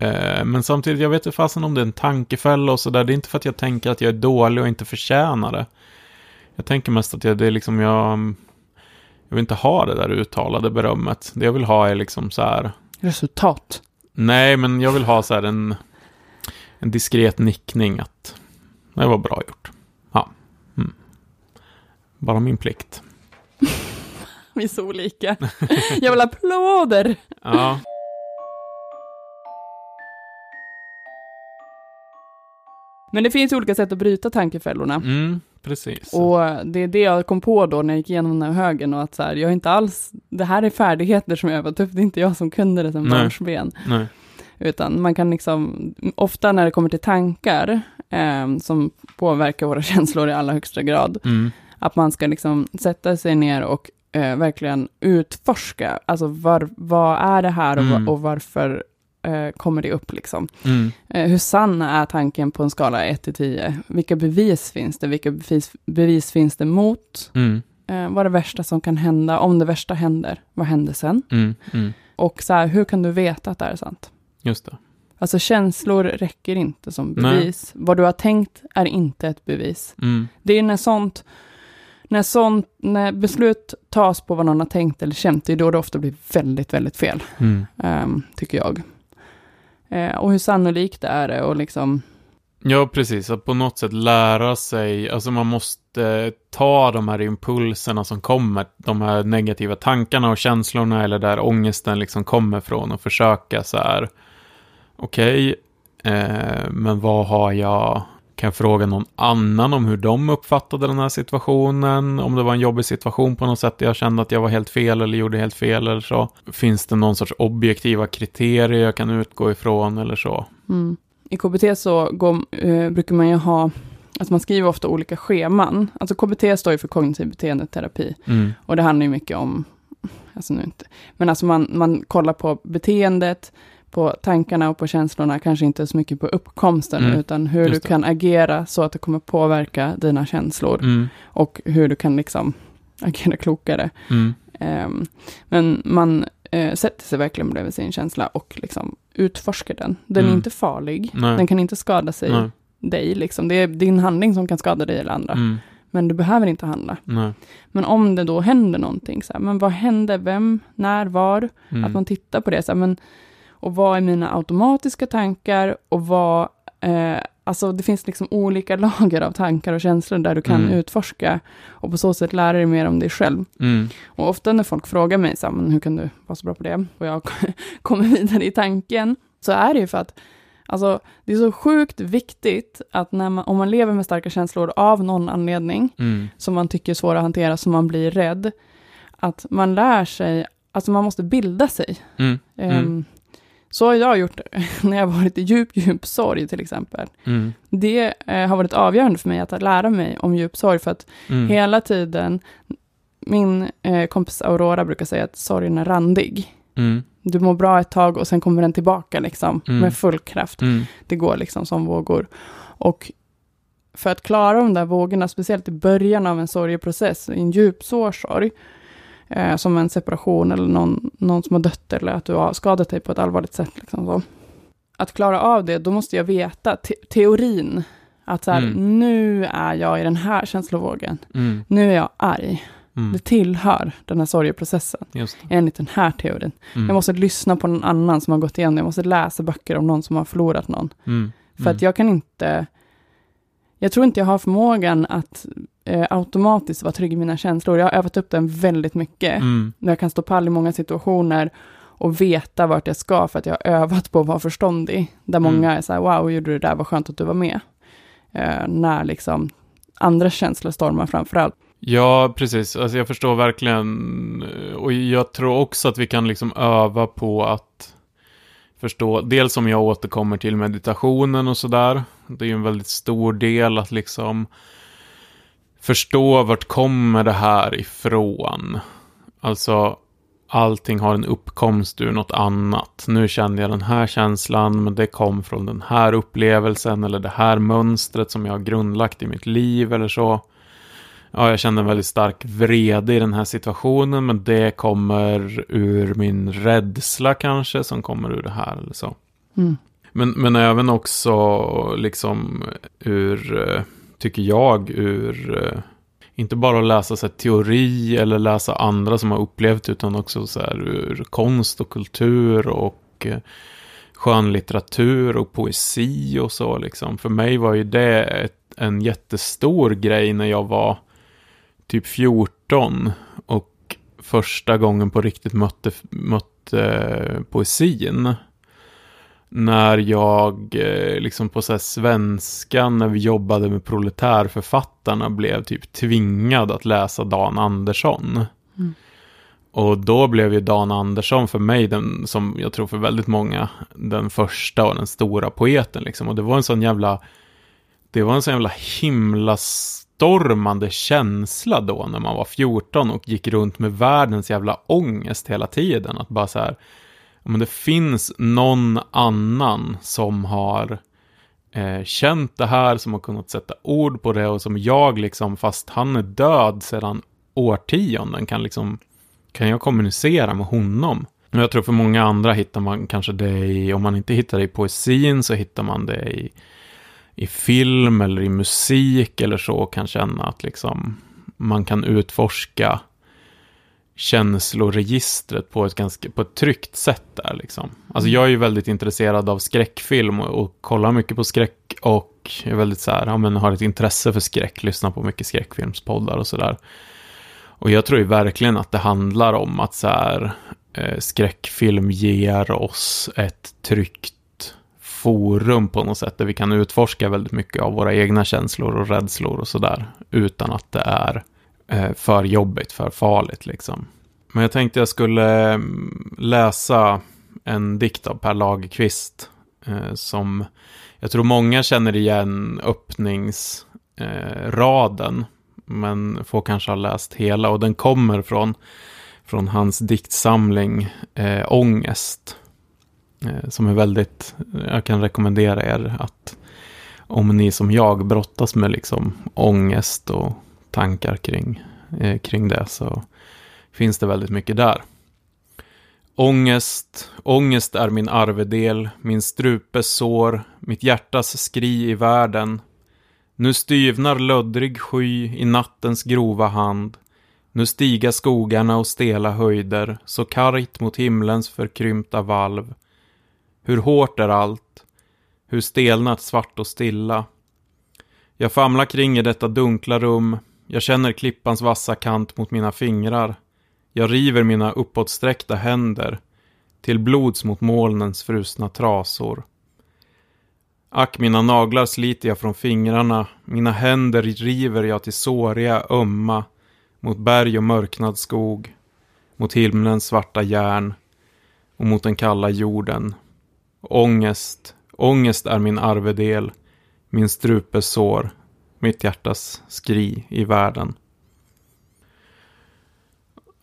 Eh, men samtidigt, jag vet inte fasen om det är en tankefälla och sådär. Det är inte för att jag tänker att jag är dålig och inte förtjänar det. Jag tänker mest att jag, det är liksom jag... Jag vill inte ha det där uttalade berömmet. Det jag vill ha är liksom så här... Resultat. Nej, men jag vill ha så här en, en diskret nickning att det var bra gjort. Ja. Mm. Bara min plikt. Vi är så olika. Jag vill applåder. Ja. Men det finns olika sätt att bryta tankefällorna. Mm, precis. Och det är det jag kom på då när jag gick igenom den här högen och att så här, jag är inte alls, det här är färdigheter som jag övat upp, det är inte jag som kunde det Nej. barnsben. Utan man kan liksom, ofta när det kommer till tankar eh, som påverkar våra känslor i allra högsta grad, Mm, att man ska liksom sätta sig ner och eh, verkligen utforska, alltså var, vad är det här och, Mm. och varför eh, kommer det upp liksom. mm, Eh, hur sann är tanken på en skala 1 till 10? Vilka bevis finns det? Vilka bevis, bevis finns det mot? mm, Eh, vad är det värsta som kan hända? Om det värsta händer, vad händer sen? mm, mm. Och så här, hur kan du veta att det är sant? Just det. Alltså känslor räcker inte som Nej. bevis. Vad du har tänkt är inte ett bevis. Mm, Det är när sånt, när sånt, när beslut tas på vad någon har tänkt eller känt, det är då det ofta blir väldigt, väldigt fel, mm. ehm, tycker jag. Eh, och hur sannolikt är det och liksom, Ja, precis. Att på något sätt lära sig, alltså man måste ta de här impulserna som kommer, de här negativa tankarna och känslorna eller där ångesten liksom kommer från och försöka så här, okej, eh, men vad har jag, kan fråga någon annan om hur de uppfattade den här situationen, om det var en jobbig situation på något sätt, jag kände att jag var helt fel eller gjorde helt fel eller så. Finns det någon sorts objektiva kriterier jag kan utgå ifrån eller så? mm. i KBT så går, eh, brukar man ju ha, alltså man skriver ofta olika scheman. Alltså KBT står ju för kognitiv beteendeterapi. Mm, Och det handlar ju mycket om, alltså nu inte, men alltså man, man kollar på beteendet, på tankarna och på känslorna, kanske inte så mycket på uppkomsten, Mm, utan hur du just det. kan agera så att det kommer påverka dina känslor mm, och hur du kan liksom agera klokare. mm. Ehm, men man eh, sätter sig verkligen bredvid sin känsla och liksom utforskar den. Den är Mm. inte farlig, Nej. den kan inte skada sig, Nej. dig, liksom. det är din handling som kan skada dig eller andra. Mm. Men du behöver inte handla. Nej. Men om det då händer någonting, så här, men vad hände, vem, när, var? Mm. Att man tittar på det, så här, men, och vad är mina automatiska tankar och vad, eh, alltså det finns liksom olika lager av tankar och känslor där du kan Mm. utforska och på så sätt lära dig mer om dig själv. Mm. Och ofta när folk frågar mig, så här, men hur kan du vara så bra på det? Och jag kommer vidare i tanken, så är det ju för att Alltså, det är så sjukt viktigt att när man, om man lever med starka känslor av någon anledning, Mm. som man tycker är svåra att hantera, som man blir rädd, att man lär sig, alltså man måste bilda sig. Mm. Mm. Så har jag gjort när jag varit i djup, djup sorg till exempel. Mm. Det eh, har varit avgörande för mig att lära mig om djup sorg, för att Mm. hela tiden, min eh, kompis Aurora brukar säga att sorgen är randig. Mm. Du mår bra ett tag och sen kommer den tillbaka liksom, Mm. med full kraft. Mm. Det går liksom som vågor. Och för att klara de där vågorna, speciellt i början av en sorgeprocess, i en djup sorg, eh, som en separation eller någon, någon som har dött eller att du har skadat dig på ett allvarligt sätt. Liksom så. Att klara av det, då måste jag veta te teorin. Att så här, Mm. nu är jag i den här känslovågen. Mm. Nu är jag arg. Mm. Det tillhör den här sorgeprocessen, Just det. enligt den här teorin. Mm. Jag måste lyssna på någon annan som har gått igenom det. Jag måste läsa böcker om någon som har förlorat någon. Mm. För att jag kan inte, jag tror inte jag har förmågan att eh, automatiskt vara trygg i mina känslor. Jag har övat upp den väldigt mycket. Mm. Jag kan stå pall i många situationer och veta vart jag ska för att jag har övat på att vara förståndig. Där Mm. många är så här, wow, gjorde du det där, vad skönt att du var med. Eh, när liksom andra känslor stormar framför allt. Ja, precis. Alltså jag förstår verkligen. Och jag tror också att vi kan liksom öva på att förstå, dels om jag återkommer till meditationen och sådär. Det är ju en väldigt stor del att liksom förstå vart kommer det här ifrån. Alltså, allting har en uppkomst ur något annat. Nu kände jag den här känslan, men det kom från den här upplevelsen eller det här mönstret som jag har grundlagt i mitt liv eller så. Ja, jag kände en väldigt stark vrede i den här situationen, men det kommer ur min rädsla kanske, som kommer ur det här eller så. Mm. Men, men även också liksom ur, eh, tycker jag, ur eh, inte bara att läsa så här, teori eller läsa andra som har upplevt utan också så här, ur konst och kultur och eh, skönlitteratur och poesi och så liksom. För mig var ju det ett, en jättestor grej när jag var typ 14 och första gången på riktigt mötte, mötte poesin när jag eh, liksom på så svenska när vi jobbade med proletärförfattarna blev typ tvingad att läsa Dan Andersson. Mm. Och då blev ju Dan Andersson för mig, den, som jag tror för väldigt många, den första och den stora poeten liksom. Och det var en sån jävla, det var en sån jävla himla stormande känsla då när man var 14 och gick runt med världens jävla ångest hela tiden. Att bara så här, men det finns någon annan som har eh, känt det här, som har kunnat sätta ord på det och som jag liksom, fast han är död sedan årtionden, kan liksom, kan jag kommunicera med honom. Och jag tror för många andra hittar man kanske det i, om man inte hittar det i poesin så hittar man det i, i film eller i musik eller så, kan känna att liksom man kan utforska känsloregistret på ett, ganska, på ett tryggt sätt där liksom. Alltså jag är ju väldigt intresserad av skräckfilm och, och kollar mycket på skräck och är väldigt så här, ja men har ett intresse för skräck, lyssnar på mycket skräckfilmspoddar och sådär. Och jag tror ju verkligen att det handlar om att så här, eh, skräckfilm ger oss ett tryggt forum på något sätt där vi kan utforska väldigt mycket av våra egna känslor och rädslor och sådär utan att det är eh, för jobbigt, för farligt liksom. Men jag tänkte jag skulle mm, läsa en dikt av Per Lagerkvist eh, som jag tror många känner igen öppningsraden, eh, men får kanske ha läst hela och den kommer från, från hans diktsamling eh, Ångest. Eh, som är väldigt, eh, jag kan rekommendera er att om ni som jag brottas med liksom ångest och tankar kring, eh, kring det så finns det väldigt mycket där. Ångest, ångest är min arvedel, min strupes sår, mitt hjärtas skri i världen. Nu styvnar löddrig sky i nattens grova hand. Nu stiga skogarna och stela höjder, så kargt mot himlens förkrympta valv. Hur hårt är allt, hur stelnat svart och stilla. Jag famlar kring i detta dunkla rum, jag känner klippans vassa kant mot mina fingrar. Jag river mina uppåtsträckta händer till blods mot molnens frusna trasor. Ack, mina naglar sliter jag från fingrarna, mina händer river jag till såriga, ömma, mot berg och mörknad skog, mot himlens svarta järn och mot den kalla jorden. Ångest, ångest är min arvedel, min strupes sår, mitt hjärtas skri i världen.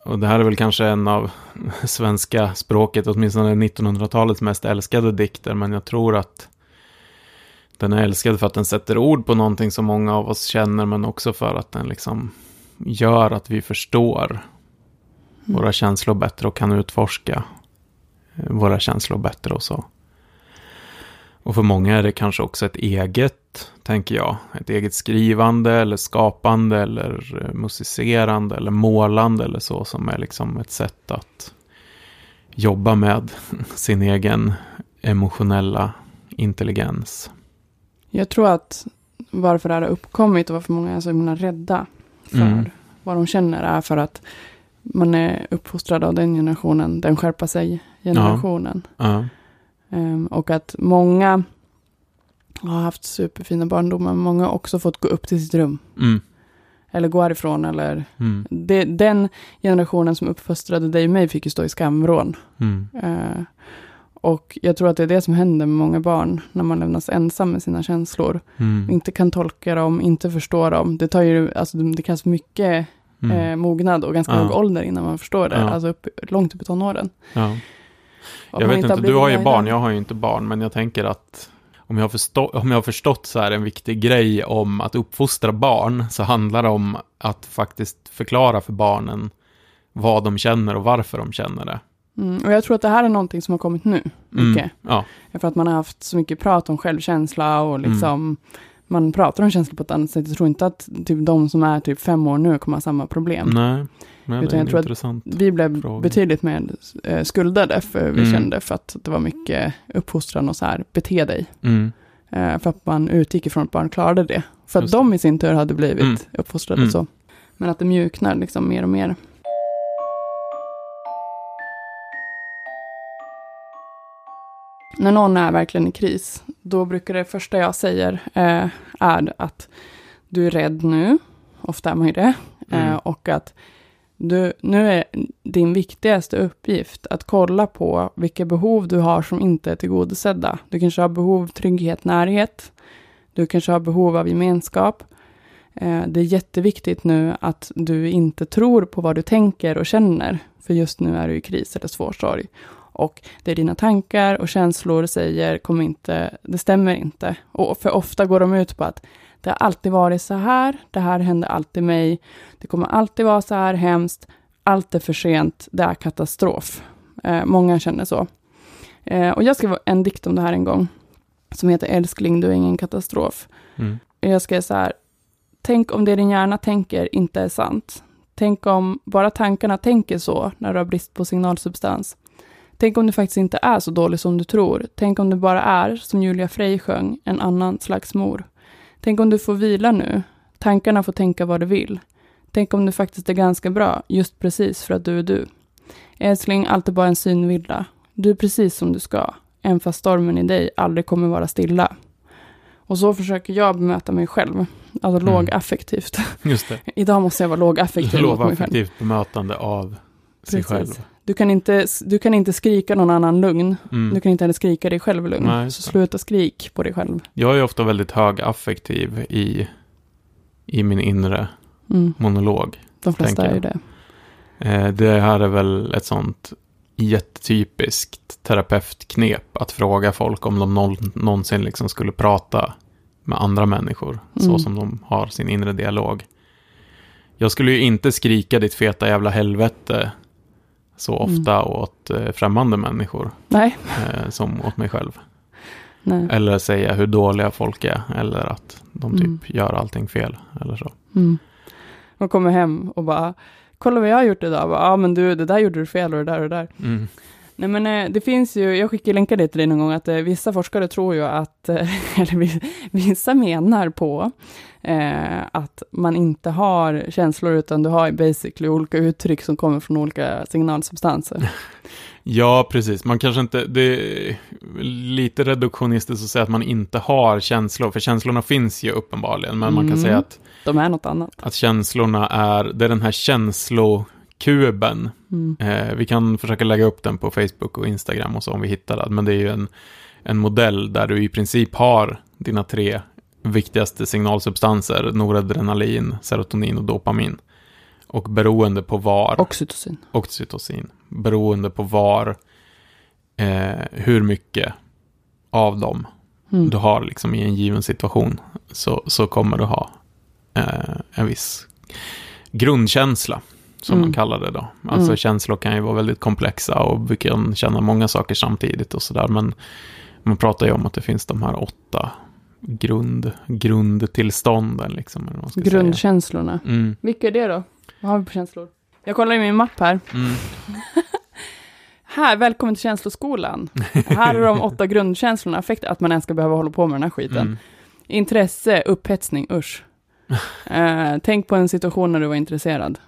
Och det här är väl kanske en av svenska språket, åtminstone 1900-talets mest älskade dikter, men jag tror att den är älskad för att den sätter ord på någonting som många av oss känner, men också för att den liksom gör att vi förstår våra känslor bättre och kan utforska eh, våra känslor bättre och så. Och för många är det kanske också ett eget, tänker jag, ett eget skrivande eller skapande eller eh, musicerande eller målande eller så som är liksom ett sätt att jobba med sin egen emotionella intelligens. Jag tror att varför det här har uppkommit och varför många är så himla rädda för mm. vad de känner är för att man är uppfostrad av den generationen, den skärpa sig-generationen. Ja. Ja. Um, och att många har haft superfina barndomar, men många har också fått gå upp till sitt rum. Mm. Eller gå härifrån, eller... Mm. Det, den generationen som uppfostrade dig och mig fick ju stå i skamvrån. Mm. Uh, Och jag tror att det är det som händer med många barn när man lämnas ensam med sina känslor. Mm. Inte kan tolka dem, inte förstå dem. Det tar ju, alltså det krävs mycket Mm. eh, mognad och ganska Ja. hög ålder innan man förstår det. Ja. Alltså upp, långt upp i tonåren. Ja. Jag vet inte du har ju barn, jag har ju inte barn, men jag tänker att om jag har, förstå, om jag har förstått så här en viktig grej om att uppfostra barn, så handlar det om att faktiskt förklara för barnen vad de känner och varför de känner det. Mm, och jag tror att det här är någonting som har kommit nu, mycket. Mm. Ja, För att man har haft så mycket prat om självkänsla och Mm. liksom, man pratar om känslor på ett annat sätt. Jag tror inte att typ, de som är typ fem år nu kommer ha samma problem. nej, men Utan jag tror att. Vi blev Fråga. betydligt mer eh, skuldade för vi Mm. kände för att det var mycket uppfostran och så här, bete dig. Mm. Eh, för att man utgick ifrån att barn klarade det. För att Just de i sin tur hade blivit Mm. uppfostrade Mm. så. Men att det mjuknar liksom mer och mer. När någon är verkligen i kris, då brukar det första jag säger eh, är att du är rädd nu. Ofta är man ju det. Eh, Mm. och att du, nu är din viktigaste uppgift att kolla på vilka behov du har som inte är tillgodosedda. Du kanske har behov av trygghet, närhet. Du kanske har behov av gemenskap. Eh, det är jätteviktigt nu att du inte tror på vad du tänker och känner. För just nu är du i kris eller svår sorg. Och det är dina tankar och känslor säger, kommer inte, det stämmer inte. Och för ofta går de ut på att det har alltid varit så här, det här händer alltid mig, det kommer alltid vara så här hemskt, allt är för sent, det är katastrof. Eh, många känner så. Eh, och jag skrev en dikt om det här en gång, som heter Älskling, du är ingen katastrof. Mm. Jag skrev så här, tänk om det din hjärna tänker inte är sant. Tänk om bara tankarna tänker så när du har brist på signalsubstans. Tänk om du faktiskt inte är så dålig som du tror. Tänk om du bara är, som Julia Frey sjöng, en annan slags mor. Tänk om du får vila nu. Tankarna får tänka vad de vill. Tänk om du faktiskt är ganska bra, just precis för att du är du. Älskling, allt är bara en synvilla. Du är precis som du ska, även fast stormen i dig aldrig kommer vara stilla. Och så försöker jag bemöta mig själv, alltså Mm. lågaffektivt. Just det. Idag måste jag vara lågaffektiv mot mig själv. Lågaffektivt bemötande av sig Precis. själv. Du kan, inte, du kan inte skrika någon annan lugn. Mm. Du kan inte heller skrika dig själv lugn. Nej, så så. sluta skrik på dig själv. Jag är ofta väldigt högaffektiv i, i min inre Mm. monolog. De flesta är ju det. Eh, det här är väl ett sånt jättetypiskt terapeutknep att fråga folk om de någon, någonsin liksom skulle prata med andra människor så Mm. som de har sin inre dialog. Jag skulle ju inte skrika ditt feta jävla helvete så Mm. ofta åt eh, främmande människor Nej, eh, som åt mig själv. nej. Eller säga hur dåliga folk är eller att de typ Mm. gör allting fel eller så. Mm. De kommer hem och bara, kolla vad jag har gjort idag. Ja, men du, det där gjorde du fel och det där och det där. Mm. Nej, men eh, det finns ju, jag skickar länkar det till dig någon gång, att eh, vissa forskare tror ju att, eh, eller vi- vissa menar på eh, att man inte har känslor, utan du har basically olika uttryck som kommer från olika signalsubstanser. Ja, precis. Man kanske inte, det är lite reduktionistiskt att säga att man inte har känslor, för känslorna finns ju uppenbarligen, men man kan Mm. säga att, De är något annat. att känslorna är, det är den här känslokuben. Mm. Eh, vi kan försöka lägga upp den på Facebook och Instagram och så om vi hittar den, men det är ju en, en modell där du i princip har dina tre viktigaste signalsubstanser, noradrenalin, serotonin och dopamin. Och beroende på var Oxytocin. oxytocin. Beroende på var, eh, hur mycket av dem Mm. du har liksom i en given situation, så, så kommer du ha eh, en viss grundkänsla, som Mm. man kallar det då. Alltså Mm. känslor kan ju vara väldigt komplexa och vi kan känna många saker samtidigt och sådär, men man pratar ju om att det finns de här åtta grund, grundtillstånden, liksom. eller man ska säga. Grundkänslorna. Mm, Vilka är det då? Vad har vi på känslor? Jag kollar i min mapp här. mm, Här, välkommen till känsloskolan. här är de åtta grundkänslorna, affekt, att man ens ska behöva hålla på med den här skiten. mm, Intresse, upphetsning, usch. Eh, tänk på en situation när du var intresserad.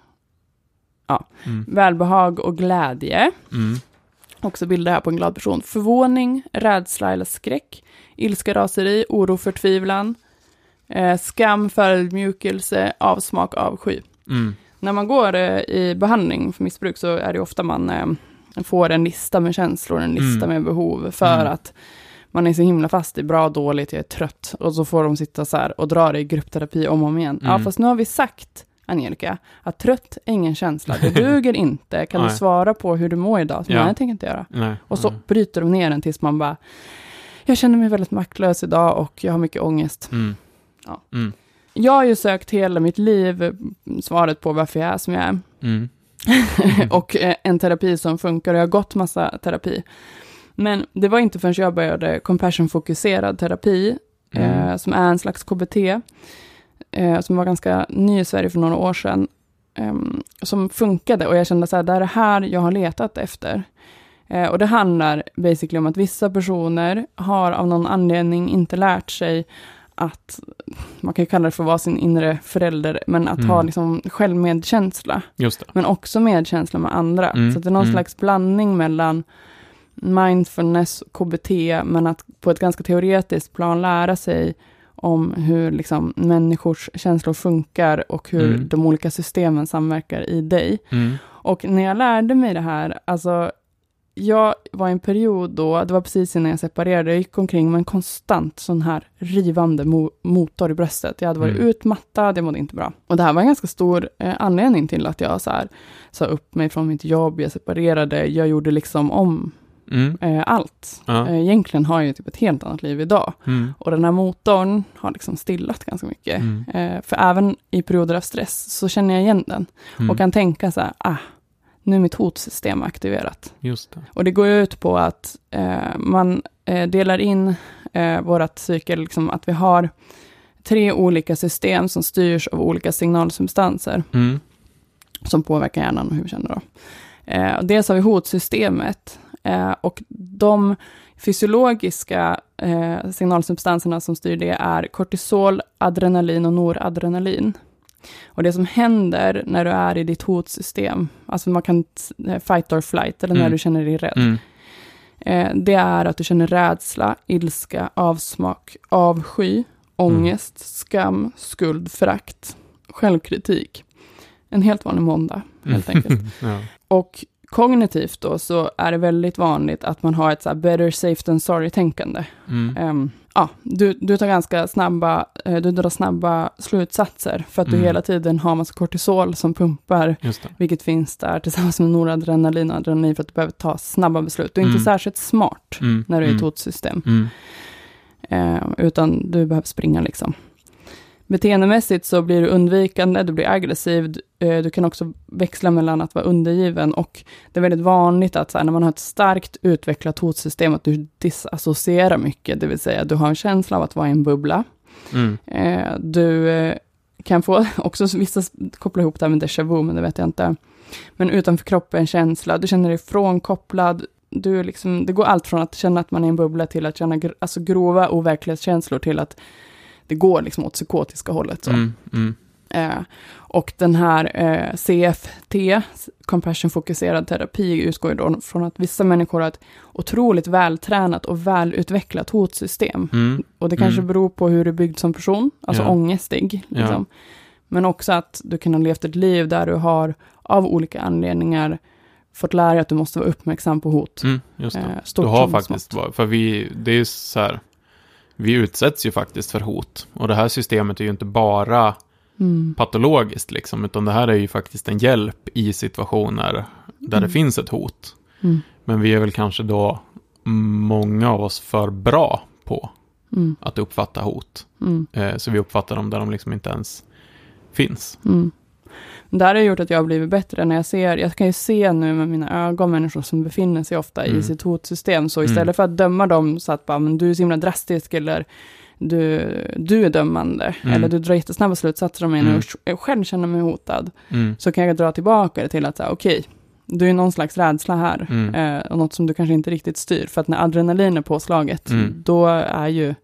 Mm, Välbehag och glädje. mm, Också bilder här på en glad person. Förvåning, rädsla eller skräck. Ilska, raseri, oro, förtvivlan. Eh, skam, förödmjukelse, avsmak, avsky. mm, När man går eh, i behandling för missbruk så är det ofta man, eh, får en lista med känslor, en lista Mm. med behov, för Mm. att man är så himla fast i bra, dåligt, jag är trött. Och så får de sitta så här och dra det i gruppterapi om och om igen. Ja, Mm. fast nu har vi sagt, Angelica, att trött är ingen känsla. Det duger inte. Kan du svara på hur du mår idag? Så, Ja. Nej, det tänker jag inte göra. Nej. Och så nej. bryter de ner den tills man bara, jag känner mig väldigt maktlös idag och jag har mycket ångest. Mm. Ja. Mm. Jag har ju sökt hela mitt liv svaret på varför jag är som jag är. Mm. och eh, en terapi som funkar. Jag har gått massa terapi. Men det var inte förrän jag började compassion-fokuserad terapi, Mm. eh, som är en slags KBT, eh, som var ganska ny i Sverige för några år sedan, ehm, som funkade. Och jag kände så här, det är det här jag har letat efter. Eh, och det handlar basically om att vissa personer har av någon anledning inte lärt sig att, man kan ju kalla det för att vara sin inre förälder, men att Mm. ha liksom självmedkänsla men också medkänsla med andra. Mm, Så det är någon mm. slags blandning mellan mindfulness KBT, men att på ett ganska teoretiskt plan lära sig om hur liksom människors känslor funkar och hur Mm. de olika systemen samverkar i dig. Mm. Och när jag lärde mig det här, alltså jag var i en period då, det var precis innan jag separerade, jag gick omkring med en konstant sån här rivande mo- motor i bröstet. Jag hade varit Mm. utmattad, jag mådde inte bra. Och det här var en ganska stor eh, anledning till att jag så här, sa upp mig från mitt jobb, jag separerade, jag gjorde liksom om Mm. eh, allt. Ja. Eh, egentligen har jag ju typ ett helt annat liv idag. Mm. Och den här motorn har liksom stillat ganska mycket. Mm. Eh, för även i perioder av stress så känner jag igen den. Mm. Och kan tänka så här, ah, nu är mitt hotsystem aktiverat. Just det. Och det går ju ut på att man delar in eh, vårat psyke, liksom att vi har tre olika system som styrs av olika signalsubstanser Mm. som påverkar hjärnan och hur vi känner då. Eh, dels har vi hotsystemet eh, och de fysiologiska eh, signalsubstanserna som styr det är kortisol, adrenalin och noradrenalin. Och det som händer när du är i ditt hotsystem, alltså man kan t- fight or flight, eller när Mm. du känner dig rädd, Mm. eh, det är att du känner rädsla, ilska, avsmak, avsky, ångest, skam, skuld, förakt, självkritik. En helt vanlig måndag, helt enkelt. ja. Och kognitivt då så är det väldigt vanligt att man har ett så här better safe than sorry-tänkande. Mm. Ehm, ja, du, du tar ganska snabba, eh, du drar snabba slutsatser för att du Mm. hela tiden har massa kortisol som pumpar, vilket finns där tillsammans med noradrenalin och adrenalin för att du behöver ta snabba beslut. Du är inte Mm. särskilt smart Mm. när du är i ett Mm. hotsystem, eh, utan du behöver springa liksom. Beteendemässigt så blir du undvikande, du blir aggressiv, du, eh, du kan också växla mellan att vara undergiven och det är väldigt vanligt att så här, när man har ett starkt utvecklat hotsystem att du disassocierar mycket, det vill säga du har en känsla av att vara i en bubbla. Mm. Eh, du eh, kan få, också vissa kopplar ihop det här med déjà vu, men det vet jag inte. Men utanför kroppen känsla, du känner dig frånkopplad, du liksom, det går allt från att känna att man är i en bubbla till att känna gr- alltså grova overklighetskänslor till att det går liksom åt psykotiska hållet. Så. Mm. Mm. Eh, och den här eh, CFT, compassion-fokuserad terapi, utgår ju då från att vissa människor har ett otroligt vältränat och välutvecklat hotsystem. Mm. Och det kanske Mm. beror på hur du är byggd som person, alltså Ja. ångestig. Ja. Liksom. Men också att du kan ha levt ett liv där du har av olika anledningar fått lära dig att du måste vara uppmärksam på hot. Mm. Just det. Eh, Du har faktiskt, varit- för vi, det är ju så här, vi utsätts ju faktiskt för hot. Och det här systemet är ju inte bara Mm. patologiskt liksom, utan det här är ju faktiskt en hjälp i situationer där det Mm. finns ett hot. Mm. Men vi är väl kanske då många av oss för bra på Mm. att uppfatta hot. Mm. Eh, så vi uppfattar dem där de liksom inte ens finns. Mm. Det här har gjort att jag har blivit bättre när jag ser, jag kan ju se nu med mina ögon människor som befinner sig ofta Mm. i sitt hotsystem, så Mm. istället för att döma dem så att bara, men du är så himla drastisk eller du, du är dömande, Mm. eller du drar jättesnabba slutsatser om mig Mm. och själv känner mig hotad, Mm. så kan jag dra tillbaka det till att okej, du är någon slags rädsla här, Mm. eh, och något som du kanske inte riktigt styr, för att när adrenalin är påslaget, Mm. då är ju,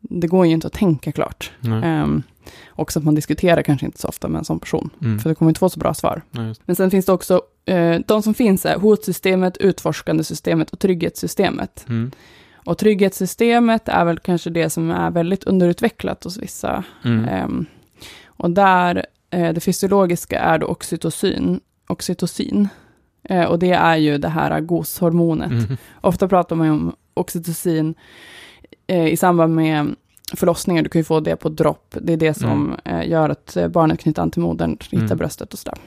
det går ju inte att tänka klart. Nej. Um, också att man diskuterar kanske inte så ofta med en sån person, Mm. för det kommer inte få så bra svar. Nej, Men sen finns det också, eh, de som finns är hotsystemet, utforskande systemet och trygghetssystemet. Mm. Och trygghetssystemet är väl kanske det som är väldigt underutvecklat hos vissa. Mm. Ehm, och där, eh, det fysiologiska är då oxytocin, oxytocin Eh, och det är ju det här goshormonet. Mm. Ofta pratar man ju om oxytocin eh, i samband med förlossningar. Du kan ju få det på dropp. Det är det som eh, gör att eh, barnet knyter an till modern, hittar Mm. bröstet och sådär.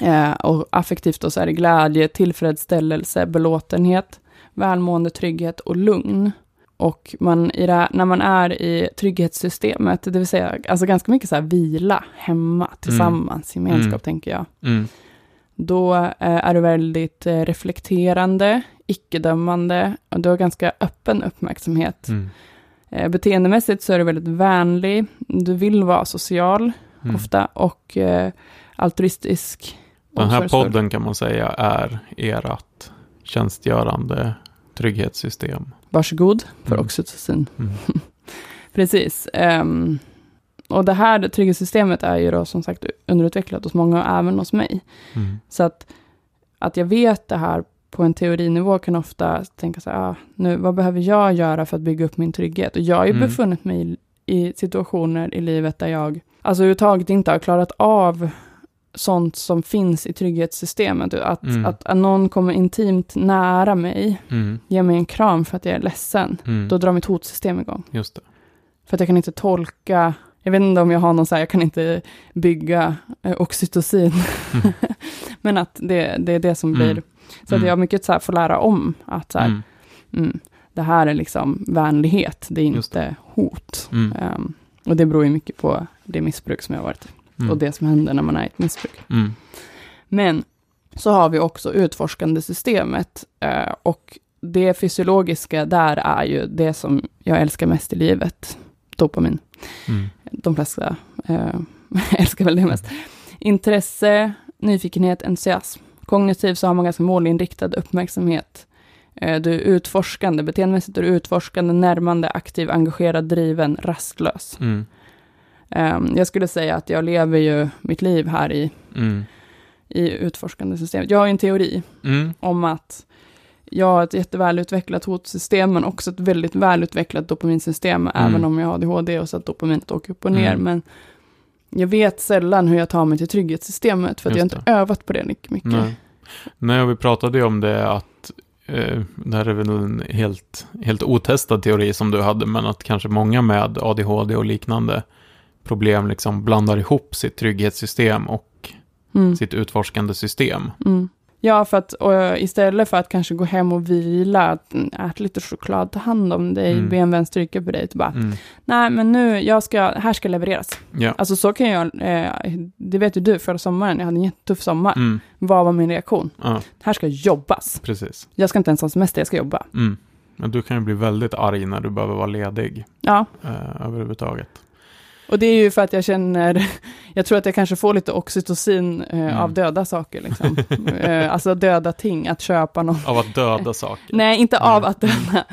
Eh, och affektivt då så är det glädje, tillfredsställelse, belåtenhet, välmående, trygghet och lugn. Och man här, när man är i trygghetssystemet, det vill säga alltså ganska mycket så här vila hemma tillsammans, gemenskap Mm. tänker jag. Mm. Då eh, är du väldigt eh, reflekterande, icke-dömande och du har ganska öppen uppmärksamhet. Eh, beteendemässigt så är du väldigt vänlig, du vill vara social Mm. ofta och eh, altruistisk. Den här podden kan man säga är ert tjänstgörande trygghetssystem. Varsågod för Mm. oxytocin. Mm. Precis. ehm, och det här trygghetssystemet är ju då som sagt underutvecklat hos många även hos mig. Mm. Så att, att jag vet det här på en teorinivå kan ofta tänka så här, ah, nu, vad behöver jag göra för att bygga upp min trygghet? Och jag har ju Mm. befunnit mig i, i situationer i livet där jag, alltså överhuvudtaget inte har klarat av sånt som finns i trygghetssystemet. Att, Mm. att, att någon kommer intimt nära mig, Mm. ger mig en kram för att jag är ledsen, Mm. då drar mitt hotsystem igång. Just det. För att jag kan inte tolka, jag vet inte om jag har någon så här, jag kan inte bygga eh, oxytocin. Mm. Men att det, det är det som blir, Mm. så att Mm. jag mycket så här får lära om att så här, Mm. mm, det här är liksom vänlighet, det är inte hot. Mm. Ehm, och det beror ju mycket på det missbruk som jag har varit och det som händer när man är i ett missbruk. Men så har vi också utforskande systemet eh, och det fysiologiska där är ju det som jag älskar mest i livet, dopamin. Mm. De flesta eh, älskar väl det mest. Intresse, nyfikenhet, entusiasm. Kognitivt så har man ganska målinriktad uppmärksamhet. Eh, du är utforskande, beteendemässigt är du utforskande, närmande, aktiv, engagerad, driven, rastlös. Mm. Eh, jag skulle säga att jag lever ju mitt liv här i, Mm. i utforskande systemet. Jag har ju en teori Mm. om att jag har ett jättevälutvecklat hotsystem, men också ett väldigt välutvecklat dopaminsystem, även om jag har ADHD och så att dopaminet åker upp och ner. Mm. Men jag vet sällan hur jag tar mig till trygghetssystemet, för att jag har inte övat på det lika mycket. Nej. Nej, vi pratade ju om det att eh, det här är väl en helt, helt otestad teori som du hade, men att kanske många med ADHD och liknande problem liksom blandar ihop sitt trygghetssystem och Mm. sitt utforskande system. Mm. Ja, för att och, istället för att kanske gå hem och vila, att, mm, ät lite choklad, ta hand om dig, Mm. be en vän stryka på dig, så bara, Mm. nej men nu, jag ska, här ska levereras. Ja. Alltså så kan jag, eh, det vet ju du, förra sommaren, jag hade en jättetuff sommar. Mm. Vad var min reaktion? ja, Här ska jobbas. precis. Jag ska inte ens ha semester, jag ska jobba. Mm. Men du kan ju bli väldigt arg när du behöver vara ledig Ja, eh, överhuvudtaget. Och det är ju för att jag känner, jag tror att jag kanske får lite oxytocin eh, Mm. av döda saker, liksom. eh, alltså döda ting, att köpa någon. Av att döda saker. Nej, inte av Nej. att döda,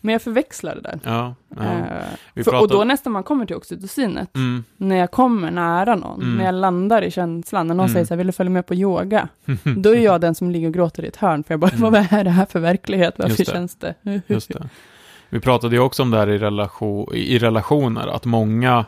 men jag förväxlar det där. Ja, ja. Eh, Vi för, och då nästan man kommer till oxytocinet, Mm. när jag kommer nära någon, Mm. när jag landar i känslan, när någon Mm. säger så här, vill du följa med på yoga? Då är jag den som ligger och gråter i ett hörn, för jag bara, Mm. vad är det här för verklighet? Varför Just det. känns det? Just det. Vi pratade ju också om det här i, relation, i relationer, att många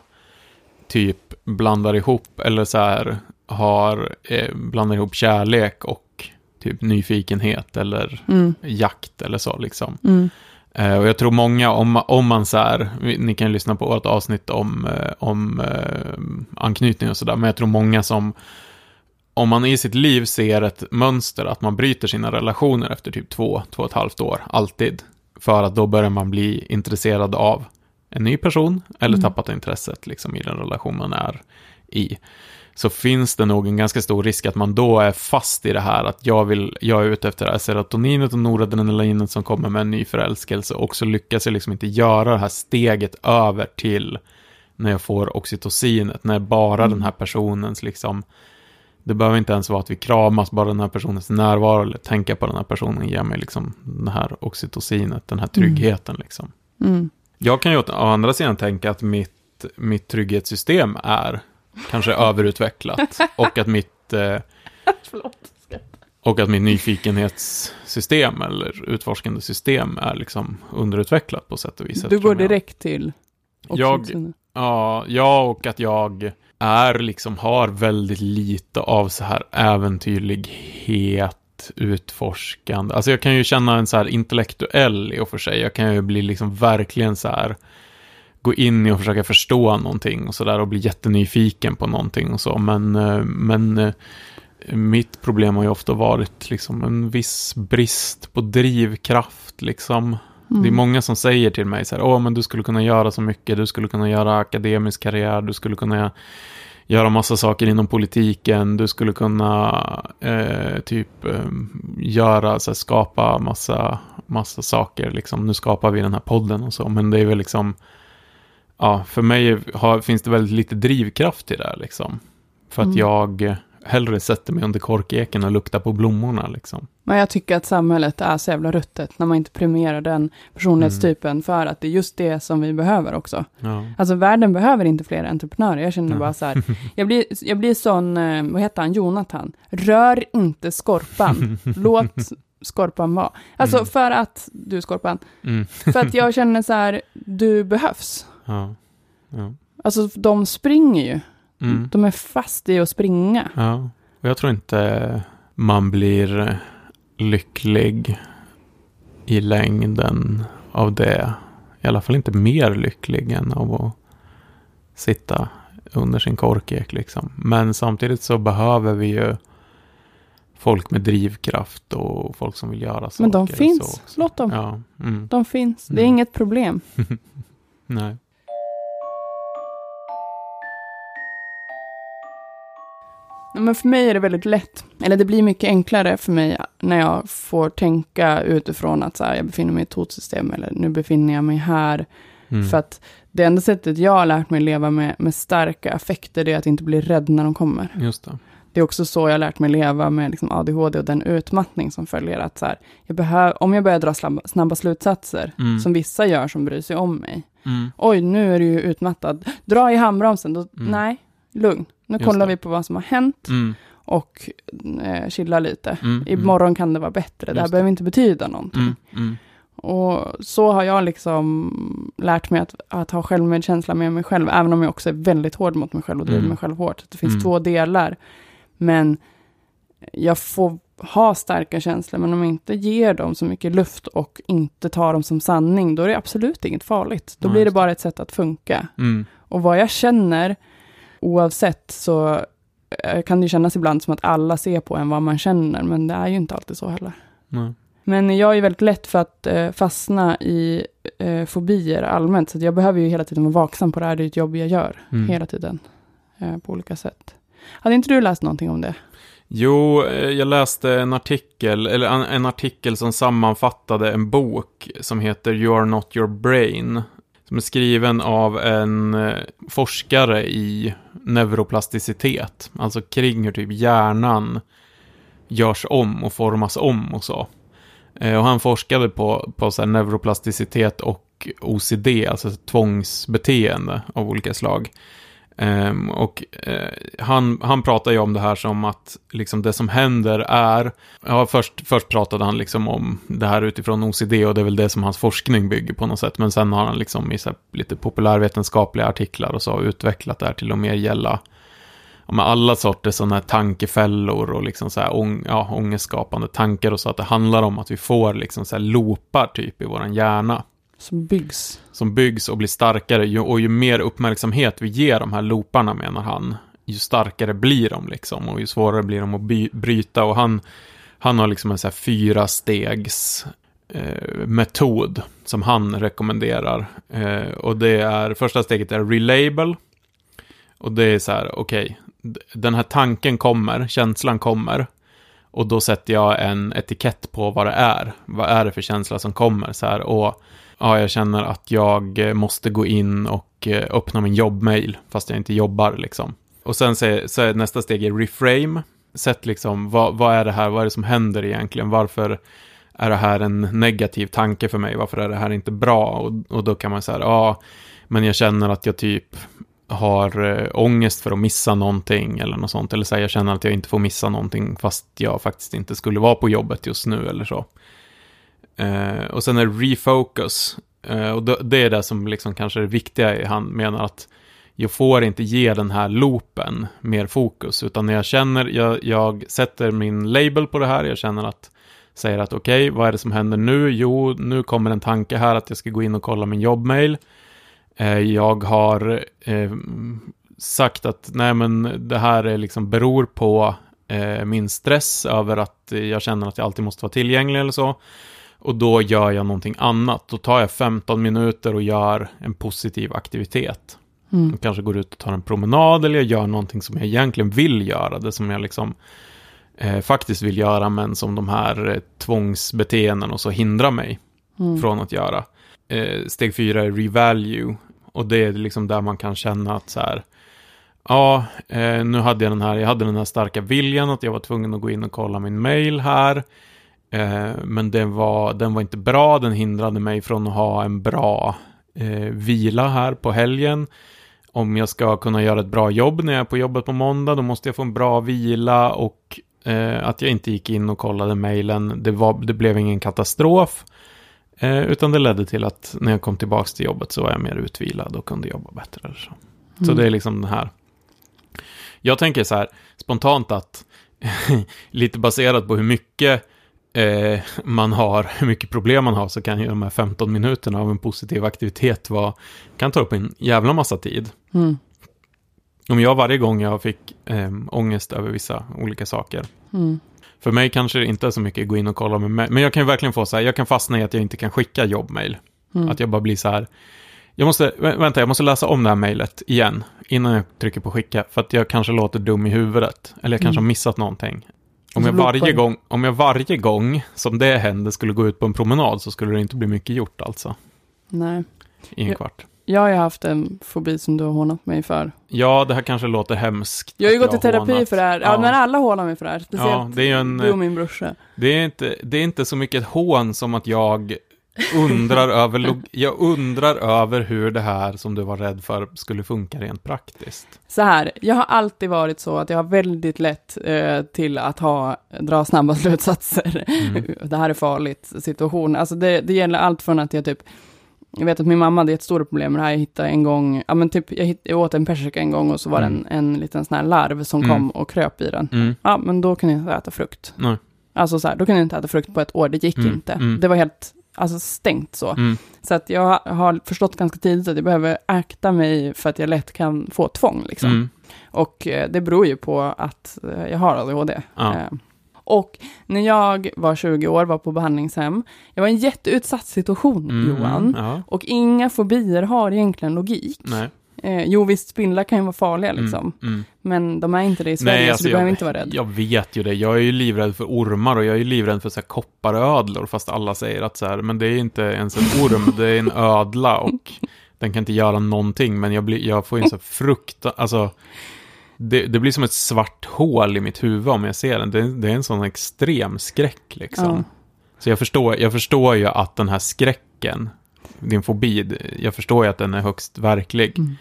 typ blandar ihop, eller så här, har, eh, blandar ihop kärlek och typ nyfikenhet eller Mm. jakt eller så liksom. Mm. Eh, och jag tror många, om, om man så här, ni kan lyssna på vårt avsnitt om, eh, om eh, anknytning och sådär, men jag tror många som, om man i sitt liv ser ett mönster att man bryter sina relationer efter typ två, två och ett halvt år, alltid, för att då börjar man bli intresserad av en ny person, eller Mm. tappat intresset liksom i den relation man är i, så finns det nog en ganska stor risk att man då är fast i det här att jag, vill, jag är ute efter det här serotoninet och noradrenalinet som kommer med en ny förälskelse och så lyckas jag liksom inte göra det här steget över till när jag får oxytocinet, när bara Mm. den här personens liksom det behöver inte ens vara att vi kramas, bara den här personens närvaro eller tänka på den här personen ger mig liksom det här oxytocinet, den här tryggheten liksom. Mm. Jag kan ju å andra sidan tänka att mitt, mitt trygghetssystem är kanske överutvecklat och att mitt eh, och att mitt nyfikenhetssystem eller utforskande system är liksom underutvecklat på sätt och vis. Du går direkt till Jag-. Ja, ja, och att jag är liksom, har väldigt lite av så här äventyrlighet utforskande. Alltså jag kan ju känna en så här intellektuell i och för sig. Jag kan ju bli liksom verkligen så här gå in i och försöka förstå någonting och så där och bli jättenyfiken på någonting och så. Men, eh, men eh, mitt problem har ju ofta varit liksom en viss brist på drivkraft liksom. Mm. Det är många som säger till mig så här, åh men du skulle kunna göra så mycket, du skulle kunna göra akademisk karriär, du skulle kunna göra massa saker inom politiken, du skulle kunna eh, typ eh, göra, så här, skapa massa, massa saker, liksom. nu skapar vi den här podden och så, men det är väl liksom, ja, för mig har, finns det väldigt lite drivkraft i det här liksom. För att Mm. jag hellre sätter mig under korkeken och luktar på blommorna liksom. Men jag tycker att samhället är så jävla ruttet när man inte premierar den personlighetstypen Mm. för att det är just det som vi behöver också. Ja. Alltså världen behöver inte fler entreprenörer. Jag känner Ja. bara så här, jag blir, jag blir sån, eh, vad heter han, Jonathan. Rör inte skorpan. Låt skorpan vara. Alltså Mm. för att, du skorpan, Mm. för att jag känner så här, du behövs. Ja. Alltså de springer ju. Mm. De är fast i att springa. Ja, och jag tror inte man blir lycklig i längden av det. I alla fall inte mer lycklig än av att sitta under sin korkek liksom. Men samtidigt så behöver vi ju folk med drivkraft och folk som vill göra saker. Men de finns. Låt dem. Ja, mm. De finns. Det är Mm. inget problem. nej. Men för mig är det väldigt lätt, eller det blir mycket enklare för mig när jag får tänka utifrån att så här, jag befinner mig i ett hotsystem eller nu befinner jag mig här. Mm. För att det enda sättet jag har lärt mig leva med, med starka affekter är att inte bli rädd när de kommer. Just det. Det är också så jag har lärt mig leva med liksom ADHD och den utmattning som följer. Att så här, jag behöver, om jag börjar dra snabba, snabba slutsatser, Mm. som vissa gör som bryr sig om mig. Mm. Oj, nu är du ju utmattad. Dra i handbromsen. Då, Mm. Nej, lugn. Nu Just kollar det. vi på vad som har hänt Mm. och eh, chilla lite. Mm. Imorgon kan det vara bättre. Det här Just det. behöver inte betyda någonting. Mm. Mm. Och så har jag liksom lärt mig att, att ha självmedkänsla med mig själv, även om jag också är väldigt hård mot mig själv och driver Mm. mig själv hårt. Det finns Mm. två delar. Men jag får ha starka känslor, men om jag inte ger dem så mycket luft och inte tar dem som sanning, då är det absolut inget farligt. Då blir det. bara ett sätt att funka. Mm. Och vad jag känner, oavsett, så eh, kan det kännas ibland som att alla ser på en vad man känner, men det är ju inte alltid så heller. Nej. Men jag är väldigt lätt för att eh, fastna i eh, fobier allmänt, så jag behöver ju hela tiden vara vaksam på det här, det är ett jobb jag gör Mm. hela tiden, eh, på olika sätt. Hade inte du läst någonting om det? Jo, eh, jag läste en artikel, eller en, en artikel som sammanfattade en bok som heter You are not your brain. Som är skriven av en eh, forskare i neuroplasticitet. Alltså kring hur typ hjärnan görs om och formas om och så. Eh, och han forskade på, på så här neuroplasticitet och OCD, alltså tvångsbeteende av olika slag. Um, och uh, han, han pratar ju om det här som att liksom det som händer är, ja först, först pratade han liksom om det här utifrån OCD och det är väl det som hans forskning bygger på något sätt, men sen har han liksom i så här lite populärvetenskapliga artiklar och så utvecklat det här till att mer gälla ja, alla sorters sådana här tankefällor och liksom så här ång, ja, ångestskapande tankar och så, att det handlar om att vi får liksom så här loopar typ i våran hjärna. Som byggs. som byggs och blir starkare. Ju, och ju mer uppmärksamhet vi ger de här looparna, menar han, ju starkare blir de liksom. Och ju svårare blir de att by, bryta. Och han, han har liksom en så här fyra stegs eh, metod som han rekommenderar. Eh, och det är, första steget är relabel. Och det är så här, okej, okay, den här tanken kommer, känslan kommer. Och då sätter jag en etikett på vad det är. Vad är det för känsla som kommer? Så här, och ja, jag känner att jag eh, måste gå in och eh, öppna min jobbmail, fast jag inte jobbar liksom. Och sen så är, så är nästa steg är reframe. Sätt liksom, vad, vad är det här, vad är det som händer egentligen? Varför är det här en negativ tanke för mig? Varför är det här inte bra? Och, och då kan man säga, ja, men jag känner att jag typ har eh, ångest för att missa någonting eller något sånt. Eller så här, jag känner att jag inte får missa någonting fast jag faktiskt inte skulle vara på jobbet just nu eller så. Eh, och sen är det refocus. Eh, och det, det är det som liksom kanske är det viktiga i han menar att jag får inte ge den här loopen mer fokus, utan när jag känner, jag, jag sätter min label på det här, jag känner att, säger att okej, okay, vad är det som händer nu? Jo, nu kommer en tanke här att jag ska gå in och kolla min jobbmail. Eh, jag har eh, sagt att nej men det här är liksom beror på eh, min stress över att jag känner att jag alltid måste vara tillgänglig eller så. Och då gör jag någonting annat. Då tar jag 15 minuter och gör en positiv aktivitet. Mm. kanske går ut och tar en promenad eller jag gör någonting som jag egentligen vill göra. Det som jag liksom eh, faktiskt vill göra men som de här eh, tvångsbeteenden och så hindrar mig mm. från att göra. Eh, steg fyra är revalue. Och det är liksom där man kan känna att så här, ja, eh, nu hade jag den här, jag hade den här starka viljan att jag var tvungen att gå in och kolla min mail här. Eh, men den var, den var inte bra, den hindrade mig från att ha en bra eh, vila här på helgen. Om jag ska kunna göra ett bra jobb när jag är på jobbet på måndag, då måste jag få en bra vila och eh, att jag inte gick in och kollade mejlen, det, det blev ingen katastrof. Utan det ledde till att när jag kom tillbaka till jobbet så var jag mer utvilad och kunde jobba bättre. Så. Mm. så det är liksom den här. Jag tänker så här spontant att lite baserat på hur mycket eh, man har, hur mycket problem man har, så kan ju de här 15 minuterna av en positiv aktivitet vara, kan ta upp en jävla massa tid. Mm. Om jag varje gång jag fick eh, ångest över vissa olika saker, mm. för mig kanske det inte är så mycket gå in och kolla med mig, men jag kan ju verkligen få så här, jag kan fastna i att jag inte kan skicka jobbmail. Mm. Att jag bara blir så här, jag måste, vänta, jag måste läsa om det här mejlet igen innan jag trycker på skicka, för att jag kanske låter dum i huvudet, eller jag kanske mm. har missat någonting. Om jag, varje gång, om jag varje gång som det hände skulle gå ut på en promenad så skulle det inte bli mycket gjort alltså. Nej. I en jag, kvart. Jag har ju haft en fobi som du har hånat mig för. Ja, det här kanske låter hemskt. Jag har ju gått i terapi hånat. för det här. Ja, ja, men alla hånar mig för det här. Speciellt ja, det är en, du och min brorsa. Det är, inte, det är inte så mycket ett hån som att jag undrar över, jag undrar över hur det här som du var rädd för skulle funka rent praktiskt. Så här, jag har alltid varit så att jag har väldigt lätt eh, till att ha, dra snabba slutsatser. Mm. det här är farligt situation. Alltså det, det gäller allt från att jag typ jag vet att min mamma hade ett stort problem med det här. Jag hittade en gång, ja men typ, jag, hittade, jag åt en persika en gång och så var det mm. en, en liten sån här larv som mm. kom och kröp i den. Mm. Ja, men då kunde jag inte äta frukt. Nej. Alltså så här, då kunde jag inte äta frukt på ett år, det gick mm. inte. Mm. Det var helt alltså stängt så. Mm. Så att jag har förstått ganska tidigt att jag behöver akta mig för att jag lätt kan få tvång. Liksom. Mm. Och eh, det beror ju på att eh, jag har ADHD. Ja. Eh, och när jag var 20 år, var på behandlingshem, jag var i en jätteutsatt situation, mm, Johan. Ja. Och inga fobier har egentligen logik. Nej. Eh, jo, visst, spindlar kan ju vara farliga mm, liksom. Mm, mm. Men de är inte det i Sverige, Nej, alltså, så du jag, behöver inte vara rädd. Jag vet ju det. Jag är ju livrädd för ormar och jag är ju livrädd för så här kopparödlor, fast alla säger att så här, men det är inte ens en orm, det är en ödla och den kan inte göra någonting, men jag, blir, jag får ju en så frukt, alltså, det, det, blir som ett svart hål i mitt huvud om jag ser den. Det, det är en sån extrem skräck liksom. Ja. Så jag förstår, jag förstår ju att den här skräcken, din fobi, jag förstår ju att den är högst verklig. Mm.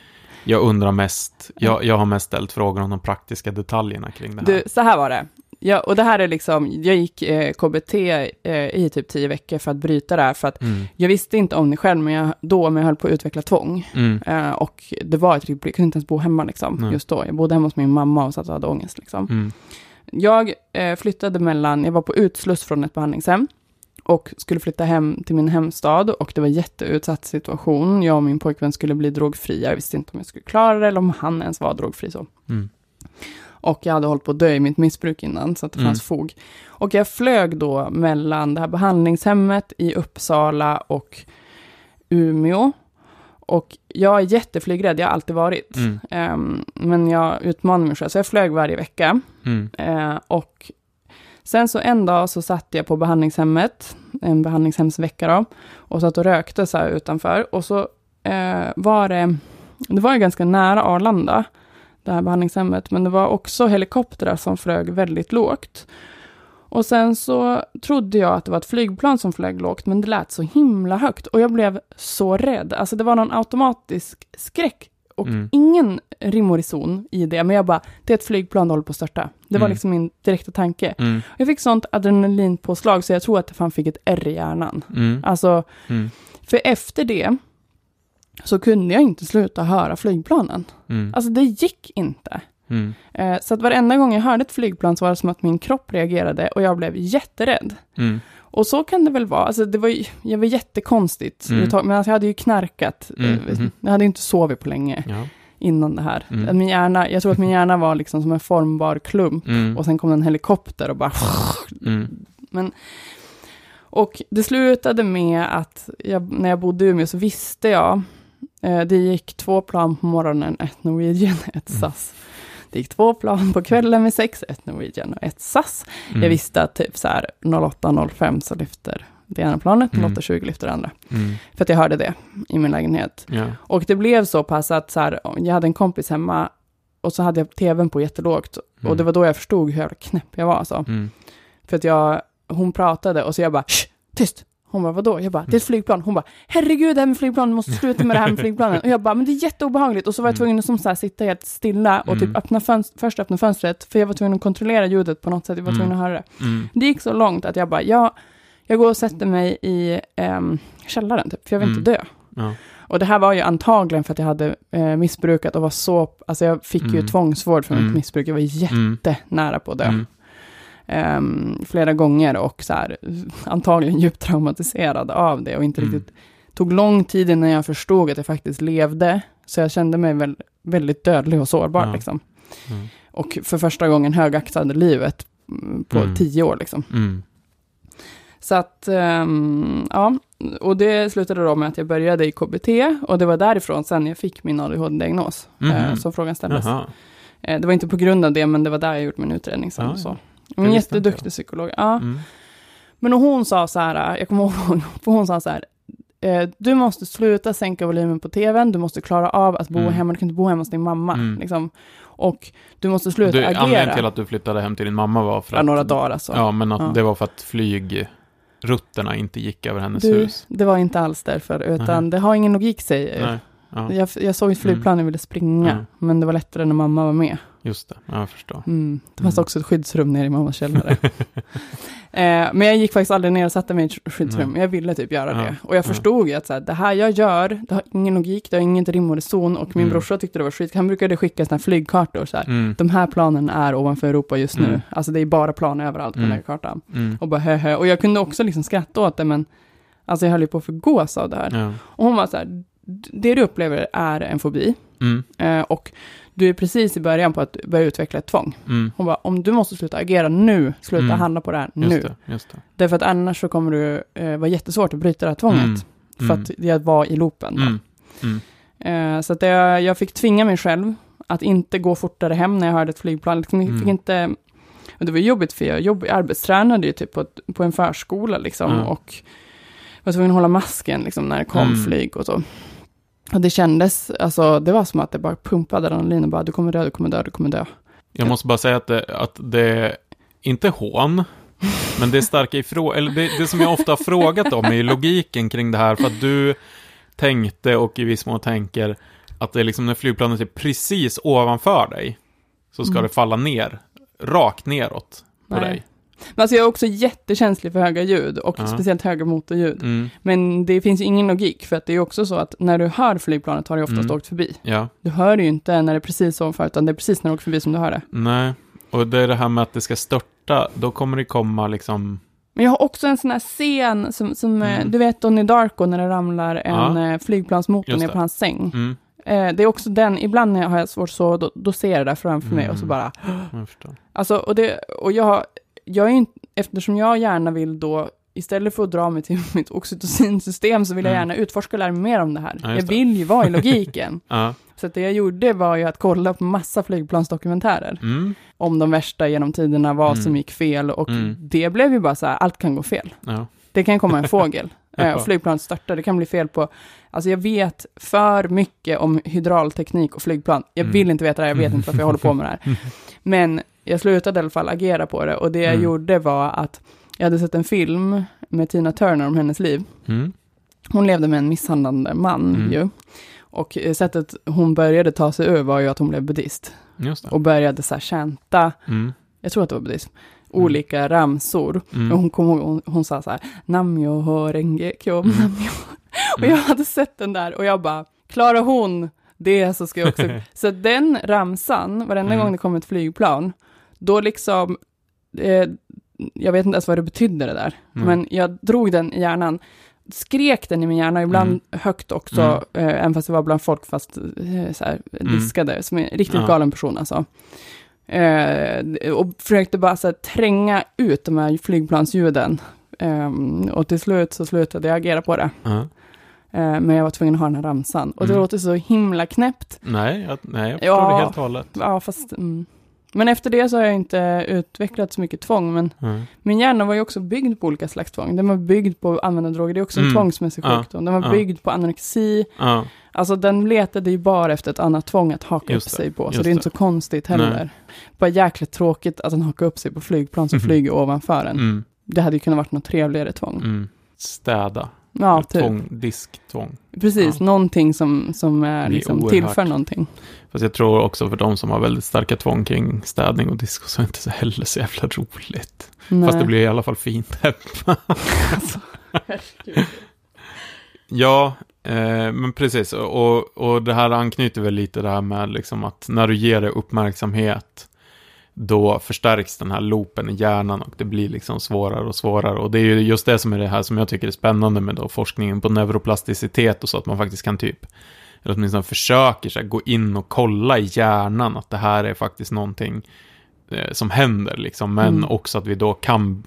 Jag undrar mest, jag, jag har mest ställt frågor om de praktiska detaljerna kring det här. Du, så här var det. Ja, och det här är liksom, jag gick eh, KBT eh, i typ tio veckor för att bryta det här, för att mm. jag visste inte om det själv, men jag, då, men jag höll på att utveckla tvång. Mm. Eh, och det var ett riktigt, jag kunde inte ens bo hemma liksom, mm. just då. Jag bodde hemma hos min mamma och satt och hade ångest liksom. Mm. Jag eh, flyttade mellan, jag var på utsluss från ett behandlingshem, och skulle flytta hem till min hemstad och det var jätteutsatt situation. Jag och min pojkvän skulle bli drogfria. Jag visste inte om jag skulle klara det eller om han ens var drogfri så. Mm. Och jag hade hållit på att dö i mitt missbruk innan, så att det mm. fanns fog. Och jag flög då mellan det här behandlingshemmet i Uppsala och Umeå. Och jag är jätteflygrädd, jag har alltid varit. Mm. Um, men jag utmanar mig själv, så jag flög varje vecka. Uh, och Sen så en dag så satt jag på behandlingshemmet, en behandlingshemsvecka då, och satt och rökte så här utanför. Och så eh, var det, det var ju ganska nära Arlanda, det här behandlingshemmet, men det var också helikoptrar som flög väldigt lågt. Och sen så trodde jag att det var ett flygplan som flög lågt, men det lät så himla högt och jag blev så rädd. Alltså det var någon automatisk skräck och mm. ingen rim och reson i det, men jag bara, det är ett flygplan som håller på att störta. Det var mm. liksom min direkta tanke. Mm. Jag fick sånt adrenalinpåslag, så jag tror att jag fan fick ett R i hjärnan. Mm. Alltså, mm. för efter det, så kunde jag inte sluta höra flygplanen. Alltså det gick inte. Mm. Eh, så att varenda gång jag hörde ett flygplan så var det som att min kropp reagerade och jag blev jätterädd. Mm. Och så kan det väl vara. Alltså det var, ju- jag var jättekonstigt. Mm. Men alltså jag hade ju knarkat. Mm, Eh, mhm. Jag hade ju inte sovit på länge Ja. innan det här. Mm. Min hjärna, jag tror att min hjärna var liksom som en formbar klump. Mm. Och sen kom en helikopter och bara... Mm. Men, och det slutade med att jag, när jag bodde i Umeå så visste jag, eh, det gick två plan på morgonen, ett Norwegian, ett Mm. SAS. Det gick två plan på kvällen vid sex, ett Norwegian och ett SAS. Mm. Jag visste att typ så här 08.05 så lyfter det ena planet, Mm. 08.20 lyfter det andra. Mm. För att jag hörde det i min lägenhet. Ja. Och det blev så pass att så här, jag hade en kompis hemma och så hade jag tvn på jättelågt. Mm. Och det var då jag förstod hur jävla knäpp jag var. Alltså. Mm. För att jag, hon pratade och så jag bara, tyst. Hon bara, vadå? Jag bara, det är ett flygplan. Hon bara, herregud, det här med flygplan, du måste sluta med det här med flygplanen. Och jag bara, men det är jätteobehagligt. Och så var jag Mm. tvungen att som så här, sitta helt stilla och typ Mm. öppna fönst- först öppna fönstret, för jag var tvungen att kontrollera ljudet på något sätt, jag var tvungen Mm. att höra det. Mm. Det gick så långt att jag bara, ja, jag går och sätter mig i ehm, källaren typ, för jag vill inte dö. Ja. Och det här var ju antagligen för att jag hade eh, missbrukat och var så, alltså jag fick ju Mm. tvångsvård för mitt Mm. missbruk, jag var Mm. jättenära på att dö. Mm. Ehm, flera gånger och så här, antagligen djupt traumatiserad av det och inte Mm. riktigt, tog lång tid innan jag förstod att jag faktiskt levde, så jag kände mig väl, väldigt dödlig och sårbar Ja. liksom. Mm. Och för första gången högaktade livet mm, på Mm. tio år liksom. Mm. Så att, ehm, ja, och det slutade då med att jag började i KBT och det var därifrån sen jag fick min ADHD-diagnos, Mhm. eh, som frågan ställdes. Jaha. Eh, det var inte på grund av det, men det var där jag gjort min utredning sen. Ja, och så. Ja. En jätteduktig psykolog. Ja. Mm. Men hon sa så här, jag kommer ihåg, för hon sa så här, eh, du måste sluta sänka volymen på tvn, du måste klara av att bo Mm. hemma, du kan inte bo hemma hos din mamma. Mm. Liksom. Och du måste sluta Du, anledningen till agera. att du flyttade hem till din mamma var för Ja, att... några dagar alltså. Ja, men att Ja. det var för att flygrutterna inte gick över hennes du, hus. det var inte alls därför, utan Nej. det har ingen logik säger. Nej. Ja, Jag, jag såg ett flygplan och ville springa, Mm. men det var lättare när mamma var med. just det. Ja, jag förstår. Mm. Det fanns Mm. också ett skyddsrum nere i mammas källare. eh, men jag gick faktiskt aldrig ner och satte mig i ett skyddsrum. Jag ville typ göra Ja. det. Och jag Ja. förstod ju att så här, det här jag gör, det har ingen logik, det har inget rim och reson. Och min Mm. brorsa tyckte det var skit. Han brukade skicka sådana här flygkartor. Så här. Mm. De här planen är ovanför Europa just nu. Mm. Alltså det är bara plan överallt på Mm. den här kartan. Mm. Och bara höhö. Och jag kunde också liksom skratta åt det, men alltså jag höll ju på att förgås av det här. Ja. Och hon var så här, det du upplever är en fobi. Mm. Eh, och du är precis i början på att börja utveckla ett tvång. Mm. Hon bara, om du måste sluta agera nu, sluta Mm. handla på det här Just nu. det. Just det. Därför att annars så kommer du eh, vara jättesvårt att bryta det här tvånget. Mm. För Mm. att jag var i loopen. Mm. Eh, så att jag, jag fick tvinga mig själv att inte gå fortare hem när jag hörde ett flygplan. Liksom, jag fick inte, och det var jobbigt för jag jobb, arbetstränade ju typ på, ett, på en förskola liksom. Och var tvungen att hålla masken liksom, när det kom flyg och så. Och det kändes, alltså det var som att det bara pumpade adrenalin och bara du kommer dö, du kommer dö, du kommer dö. Jag måste bara säga att det, att det inte hån, men det är starka ifrån, eller det, det som jag ofta har frågat om är logiken kring det här, för att du tänkte och i viss mån tänker att det är liksom när flygplanet är precis ovanför dig, så ska Mm. det falla ner, rakt neråt på Nej. dig. Men alltså jag är också jättekänslig för höga ljud och Ja. speciellt höga motorljud. Mm, Men det finns ju ingen logik för att det är också så att när du hör flygplanet har det oftast Mm. åkt förbi. ja, Du hör det ju inte när det är precis ovanför utan det är precis när det åker förbi som du hör det. nej. Och det är det här med att det ska störta, då kommer det komma liksom, Men jag har också en sån här scen som, som eh, Mm. du vet Donnie Darko när det ramlar en Ja. eh, flygplansmotor ner på hans säng. mm, Eh, det är också den, ibland när jag har svårt så, då, då ser jag det där framför mig och så Mm. bara, jag förstår. alltså och det, och jag, jag är inte, eftersom jag gärna vill då, istället för att dra mig till mitt oxytocinsystem så vill jag Mm. gärna utforska och lära mig mer om det här. Ja, jag vill ju vara i logiken. Ja, så det jag gjorde var ju att kolla på massa flygplansdokumentärer mm, om de värsta genom tiderna, vad Mm. som gick fel och Mm. det blev ju bara så här, allt kan gå fel. ja, Det kan komma en fågel, eh, och flygplanet störtar, det kan bli fel på, alltså jag vet för mycket om hydraulteknik och flygplan. Jag Mm. vill inte veta det, här, jag vet inte varför jag håller på med det här. Men jag slutade i alla fall agera på det och det jag Mm. gjorde var att jag hade sett en film med Tina Turner om hennes liv. mm, Hon levde med en misshandlande man Mm. ju. Och eh, sättet hon började ta sig ur var ju att hon blev buddhist. Och började så här chanta, Mm, jag tror att det var buddhism, olika ramsor. mm, Och hon kom ihåg, hon, hon sa så här, Namyo Horenge Kyo, Mm. Namyo. Och jag hade sett den där och jag bara, klarar hon det så ska jag också... så den ramsan, varenda Mm. gång det kommer ett flygplan, då liksom, eh, jag vet inte ens vad det betydde det där, Mm. men jag drog den i hjärnan, skrek den i min hjärna, ibland Mm. högt också, eh, även fast det var bland folk, fast eh, så här, Mm. diskade, som en riktigt Ja. galen person alltså. Eh, och försökte bara så här, tränga ut de här flygplansljuden. Ehm, och till slut så slutade jag agera på det. Eh, men jag var tvungen att ha den här ramsan. Och det Mm. låter så himla knäppt. Nej, jag, nej, jag förstår Ja. det helt och hållet. Ja, fast... Mm. Men efter det så har jag inte utvecklat så mycket tvång. Men Ja. min hjärna var ju också byggd på olika slags tvång. Den var byggd på att använda droger. Det är också en Mm. tvångsmässig sjukdom. Den var Ja. byggd på anorexi. Ja. Alltså den letade ju bara efter ett annat tvång att haka Just upp sig på. Så det är inte så konstigt heller. Nej. Bara jäkligt tråkigt att den hakar upp sig på flygplan som Mhm. flyger ovanför en. Mm. Det hade ju kunnat varit något trevligare tvång. Mm. Städa. Ja, typ. Tvång, disktvång. Precis, Ja. någonting som, som är, liksom, oerhört. tillför någonting. Fast jag tror också för de som har väldigt starka tvång kring städning och disk så är det inte så heller så jävla roligt. Fast det blir i alla fall fint hemma. Alltså. Ja, eh, men precis. Och, och det här anknyter väl lite det här med liksom att när du ger det uppmärksamhet då förstärks den här loopen i hjärnan och det blir liksom svårare och svårare. Och det är ju just det som är det här som jag tycker är spännande med då forskningen på neuroplasticitet och så att man faktiskt kan typ, eller åtminstone försöker så här, gå in och kolla i hjärnan att det här är faktiskt någonting eh, som händer liksom, men Mm. också att vi då kan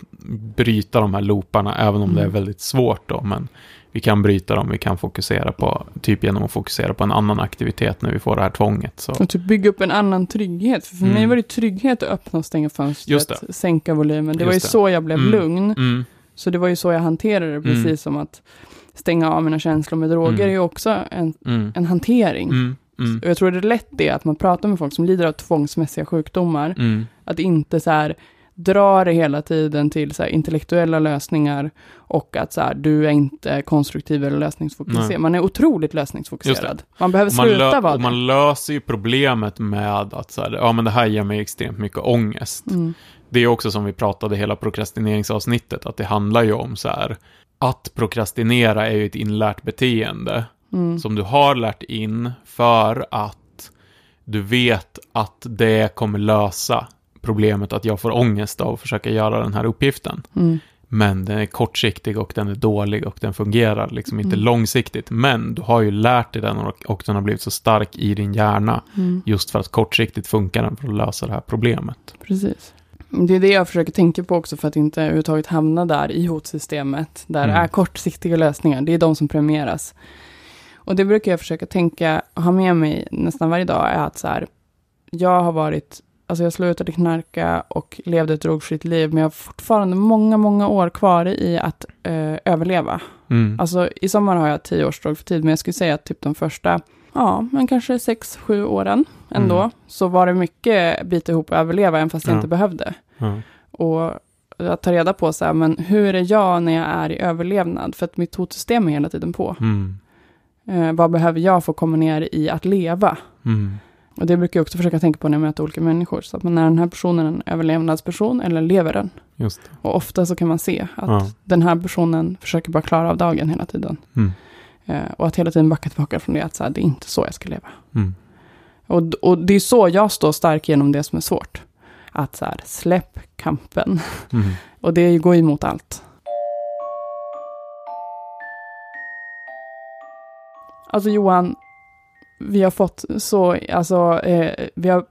bryta de här looparna, även om det är Mm. väldigt svårt då, men vi kan bryta dem, vi kan fokusera på, typ genom att fokusera på en annan aktivitet när vi får det här tvånget. Så. Och typ bygga upp en annan trygghet. För, för Mm. mig var det trygghet att öppna och stänga fönstret, Just sänka volymen. Det var ju Just det. så jag blev Mm. lugn. Mm, Så det var ju så jag hanterade det, precis Mm. som att stänga av mina känslor med droger Mm. är ju också en, mm, en hantering. Och jag tror det är lätt det att man pratar med folk som lider av tvångsmässiga sjukdomar, att inte så här dra det hela tiden till så här intellektuella lösningar och att så här, du är inte konstruktiv eller lösningsfokuserad. Nej. Man är otroligt lösningsfokuserad. Man behöver Och man, sluta vara man löser ju problemet med att så här, ja men det här ger mig extremt mycket ångest. det. Mm. Det är också som vi pratade hela prokrastineringsavsnittet, att det handlar ju om så här, att prokrastinera är ju ett inlärt beteende Mm. som du har lärt in för att du vet att det kommer lösa problemet att jag får ångest av att försöka göra den här uppgiften. Mm. Men den är kortsiktig och den är dålig och den fungerar liksom inte Mm. långsiktigt. Men du har ju lärt dig den och, och den har blivit så stark i din hjärna Mm. just för att kortsiktigt funkar den för att lösa det här problemet. Precis. Det är det jag försöker tänka på också för att inte överhuvudtaget hamna där i hotsystemet. Där Mm. är kortsiktiga lösningar, det är de som premieras. Och det brukar jag försöka tänka, ha med mig nästan varje dag, är att så här, jag har varit, alltså jag slutade knarka och levde ett drogfritt liv, men jag har fortfarande många, många år kvar i att eh, överleva. Mm. Alltså i sommar har jag tio års drogfri men jag skulle säga att typ de första, ja, men kanske sex, sju åren ändå, Mm. så var det mycket bita ihop och överleva, även fast jag Ja. inte behövde. Ja. Och att ta reda på så här, men hur är jag när jag är i överlevnad? För att mitt hotsystem är hela tiden på. Mm. Eh, vad behöver jag för att komma ner i att leva? Mm. Och det brukar jag också försöka tänka på när jag möter olika människor. Så att man är den här personen en överlevnadsperson eller lever den? Och ofta så kan man se att Ja. den här personen försöker bara klara av dagen hela tiden. Mm. Eh, och att hela tiden backa tillbaka från det, att så här, det är inte så jag ska leva. Mm. Och, och det är så jag står stark genom det som är svårt. Att så här, släpp kampen. Mm. Och det går emot allt. Alltså Johan, vi har fått så, alltså, eh, vi har,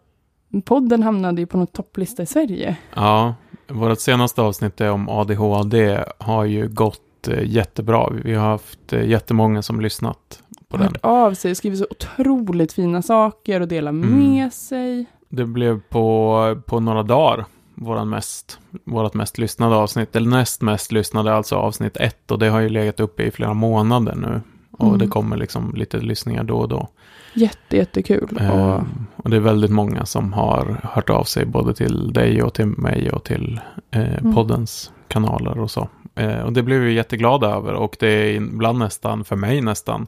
podden hamnade ju på någon topplista i Sverige. Ja, vårt senaste avsnitt om ADHD har ju gått eh, jättebra. Vi har haft eh, jättemånga som lyssnat på den. Hört av sig, skrivit så otroligt fina saker och delat Mm. med sig. Det blev på, på några dagar våran mest, vårat mest lyssnade avsnitt, eller näst mest lyssnade, alltså avsnitt ett. Och det har ju legat uppe i flera månader nu. Och Mm. det kommer liksom lite lyssningar då och då. Jätte, jättekul. Ehm, och det är väldigt många som har hört av sig både till dig och till mig och till eh, Mm. poddens kanaler och så. Eh, och det blev vi jätteglada över och det är ibland nästan, för mig nästan,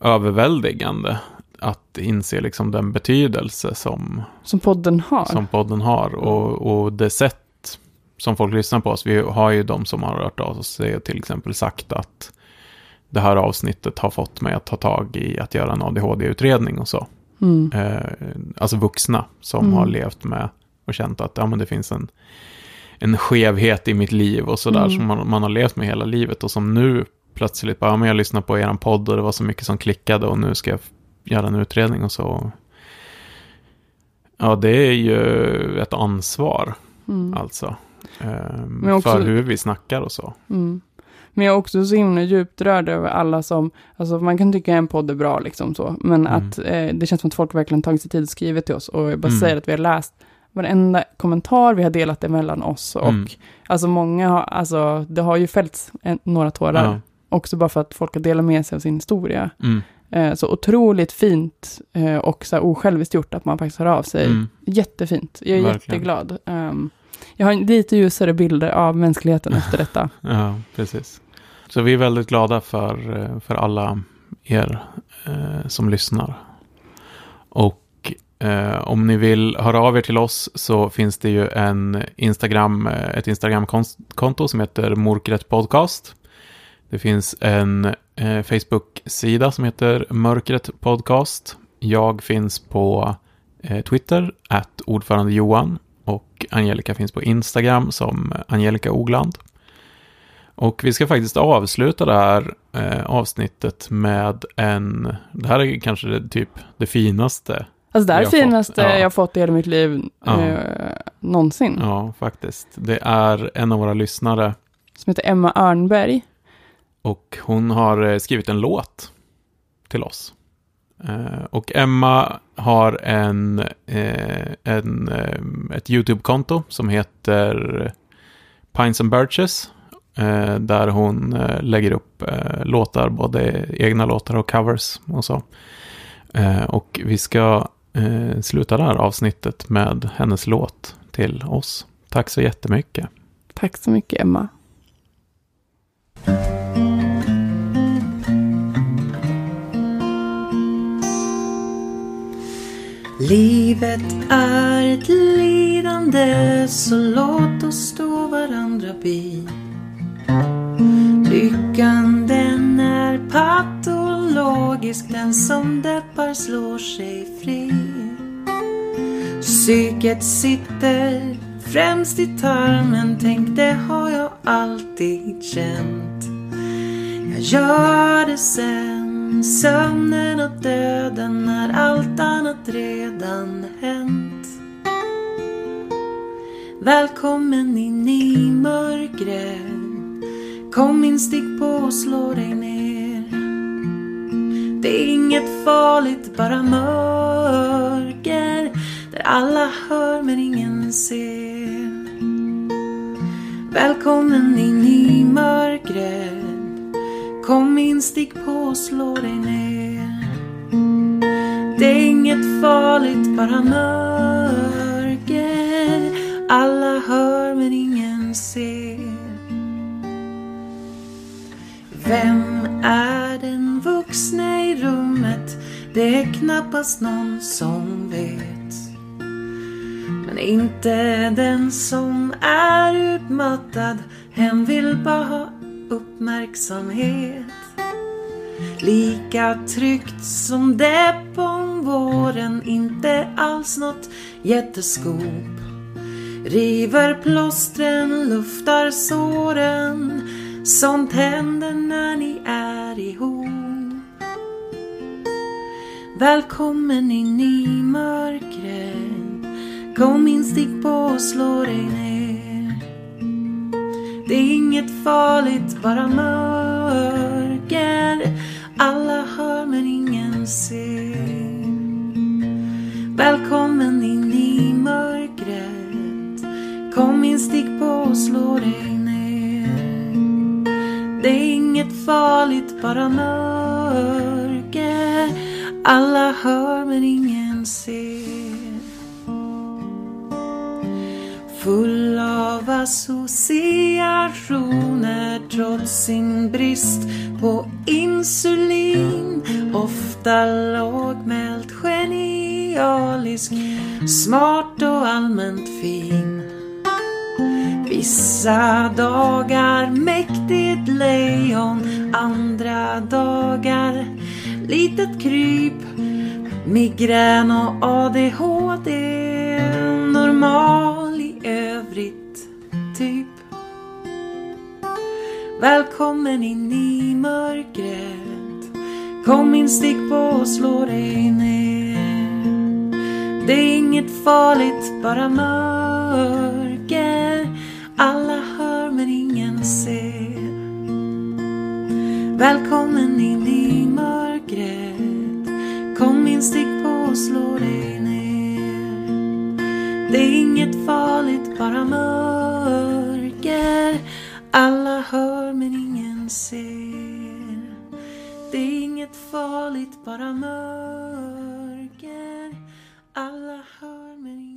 överväldigande att inse liksom den betydelse som, som podden har. som podden har och, och det sätt som folk lyssnar på oss. Vi har ju de som har hört av sig och till exempel sagt att det här avsnittet har fått mig att ta tag i att göra en ADHD-utredning och så. Mm. Eh, alltså vuxna som Mm. har levt med och känt att ja, men det finns en, en skevhet i mitt liv och sådär Mm. som man, man har levt med hela livet och som nu plötsligt bara, ja, men jag lyssnar på er podd och det var så mycket som klickade och nu ska jag göra en utredning och så. Ja, det är ju ett ansvar Mm. alltså. Eh, För hur vi snackar och så. Men jag är också så himla djupt rörd över alla som, alltså man kan tycka en podd är bra liksom så, men Mm. att eh, det känns som att folk verkligen tagit sig tid och skrivit till oss och jag bara Mm. säger att vi har läst varenda kommentar, vi har delat det mellan oss och Mm. alltså många har, alltså det har ju fällts en, några tårar, Ja. också bara för att folk har delat med sig av sin historia. Mm. Eh, så otroligt fint eh, och så här osjälviskt gjort att man faktiskt hör av sig. Mm. Jättefint, jag är Verkligen. jätteglad. Um, jag har lite ljusare bilder av mänskligheten efter detta. Ja, precis. Så vi är väldigt glada för, eh, för alla er eh, som lyssnar. Och eh, om ni vill höra av er till oss så finns det ju en Instagram, eh, ett Instagramkonto som heter Mörkret Podcast. Det finns en eh, Facebook-sida som heter Mörkret Podcast. Jag finns på eh, Twitter, att ordförande Johan. Och Angelica finns på Instagram som Angelica Ogland. Och vi ska faktiskt avsluta det här eh, avsnittet med en, det här är kanske det, typ det finaste, Alltså det här är det har fått- finaste ja. jag har fått i hela mitt liv Ja. eh, någonsin. ja faktiskt. Det är en av våra lyssnare Som heter Emma Örnberg. och hon har eh, skrivit en låt till oss. Eh, och Emma har en, eh, en, eh, ett YouTube-konto som heter Pines and Birches. Eh, där hon eh, lägger upp eh, låtar, både egna låtar och covers och så. Eh, och vi ska eh, sluta det här avsnittet med hennes låt till oss. Tack så jättemycket. Tack så mycket Emma. Livet är ett lidande så låt oss stå varandra bi. Lyckan den är patologisk, den som deppar slår sig fri. Psyket sitter främst i tarmen, tänk det har jag alltid känt. Jag gör det sen, sömnen och döden när allt annat redan hänt. Välkommen in i mörkret. Kom in, stick på och slå dig ner. Det är inget farligt, bara mörker. Där alla hör men ingen ser. Välkommen in i mörkret. Kom in, stick på och slå dig ner. Det är inget farligt, bara mörker. Alla hör men ingen ser. Vem är den vuxne i rummet? Det är knappast någon som vet. Men inte den som är utmattad. Hen vill bara ha uppmärksamhet. Lika tryggt som det på våren, inte alls något jätteskop. River plåstren, luftar såren. Sånt händer när ni är ihop. Välkommen in i mörkret. Kom in, stick på och slå dig ner. Det är inget farligt, bara mörker. Alla hör men ingen ser. Välkommen in i mörkret. Kom in, stick på och slå dig ner. Det är inget farligt, bara mörker. Alla hör men ingen ser. Full av associationer trots sin brist på insulin. Ofta lågmält, genialisk, smart och allmänt fin. Vissa dagar mäktigt lejon, andra dagar litet kryp. Migrän och ADHD, normal i övrigt, typ. Välkommen in i mörkret. Kom in, stick på och slå dig ner. Det är inget farligt, bara mörker. Alla hör men ingen ser. Välkommen in i mörkret. Kom in, stick på och slå dig ner. Det är inget farligt, bara mörker. Alla hör men ingen ser. Det är inget farligt, bara mörker. Alla hör men ingen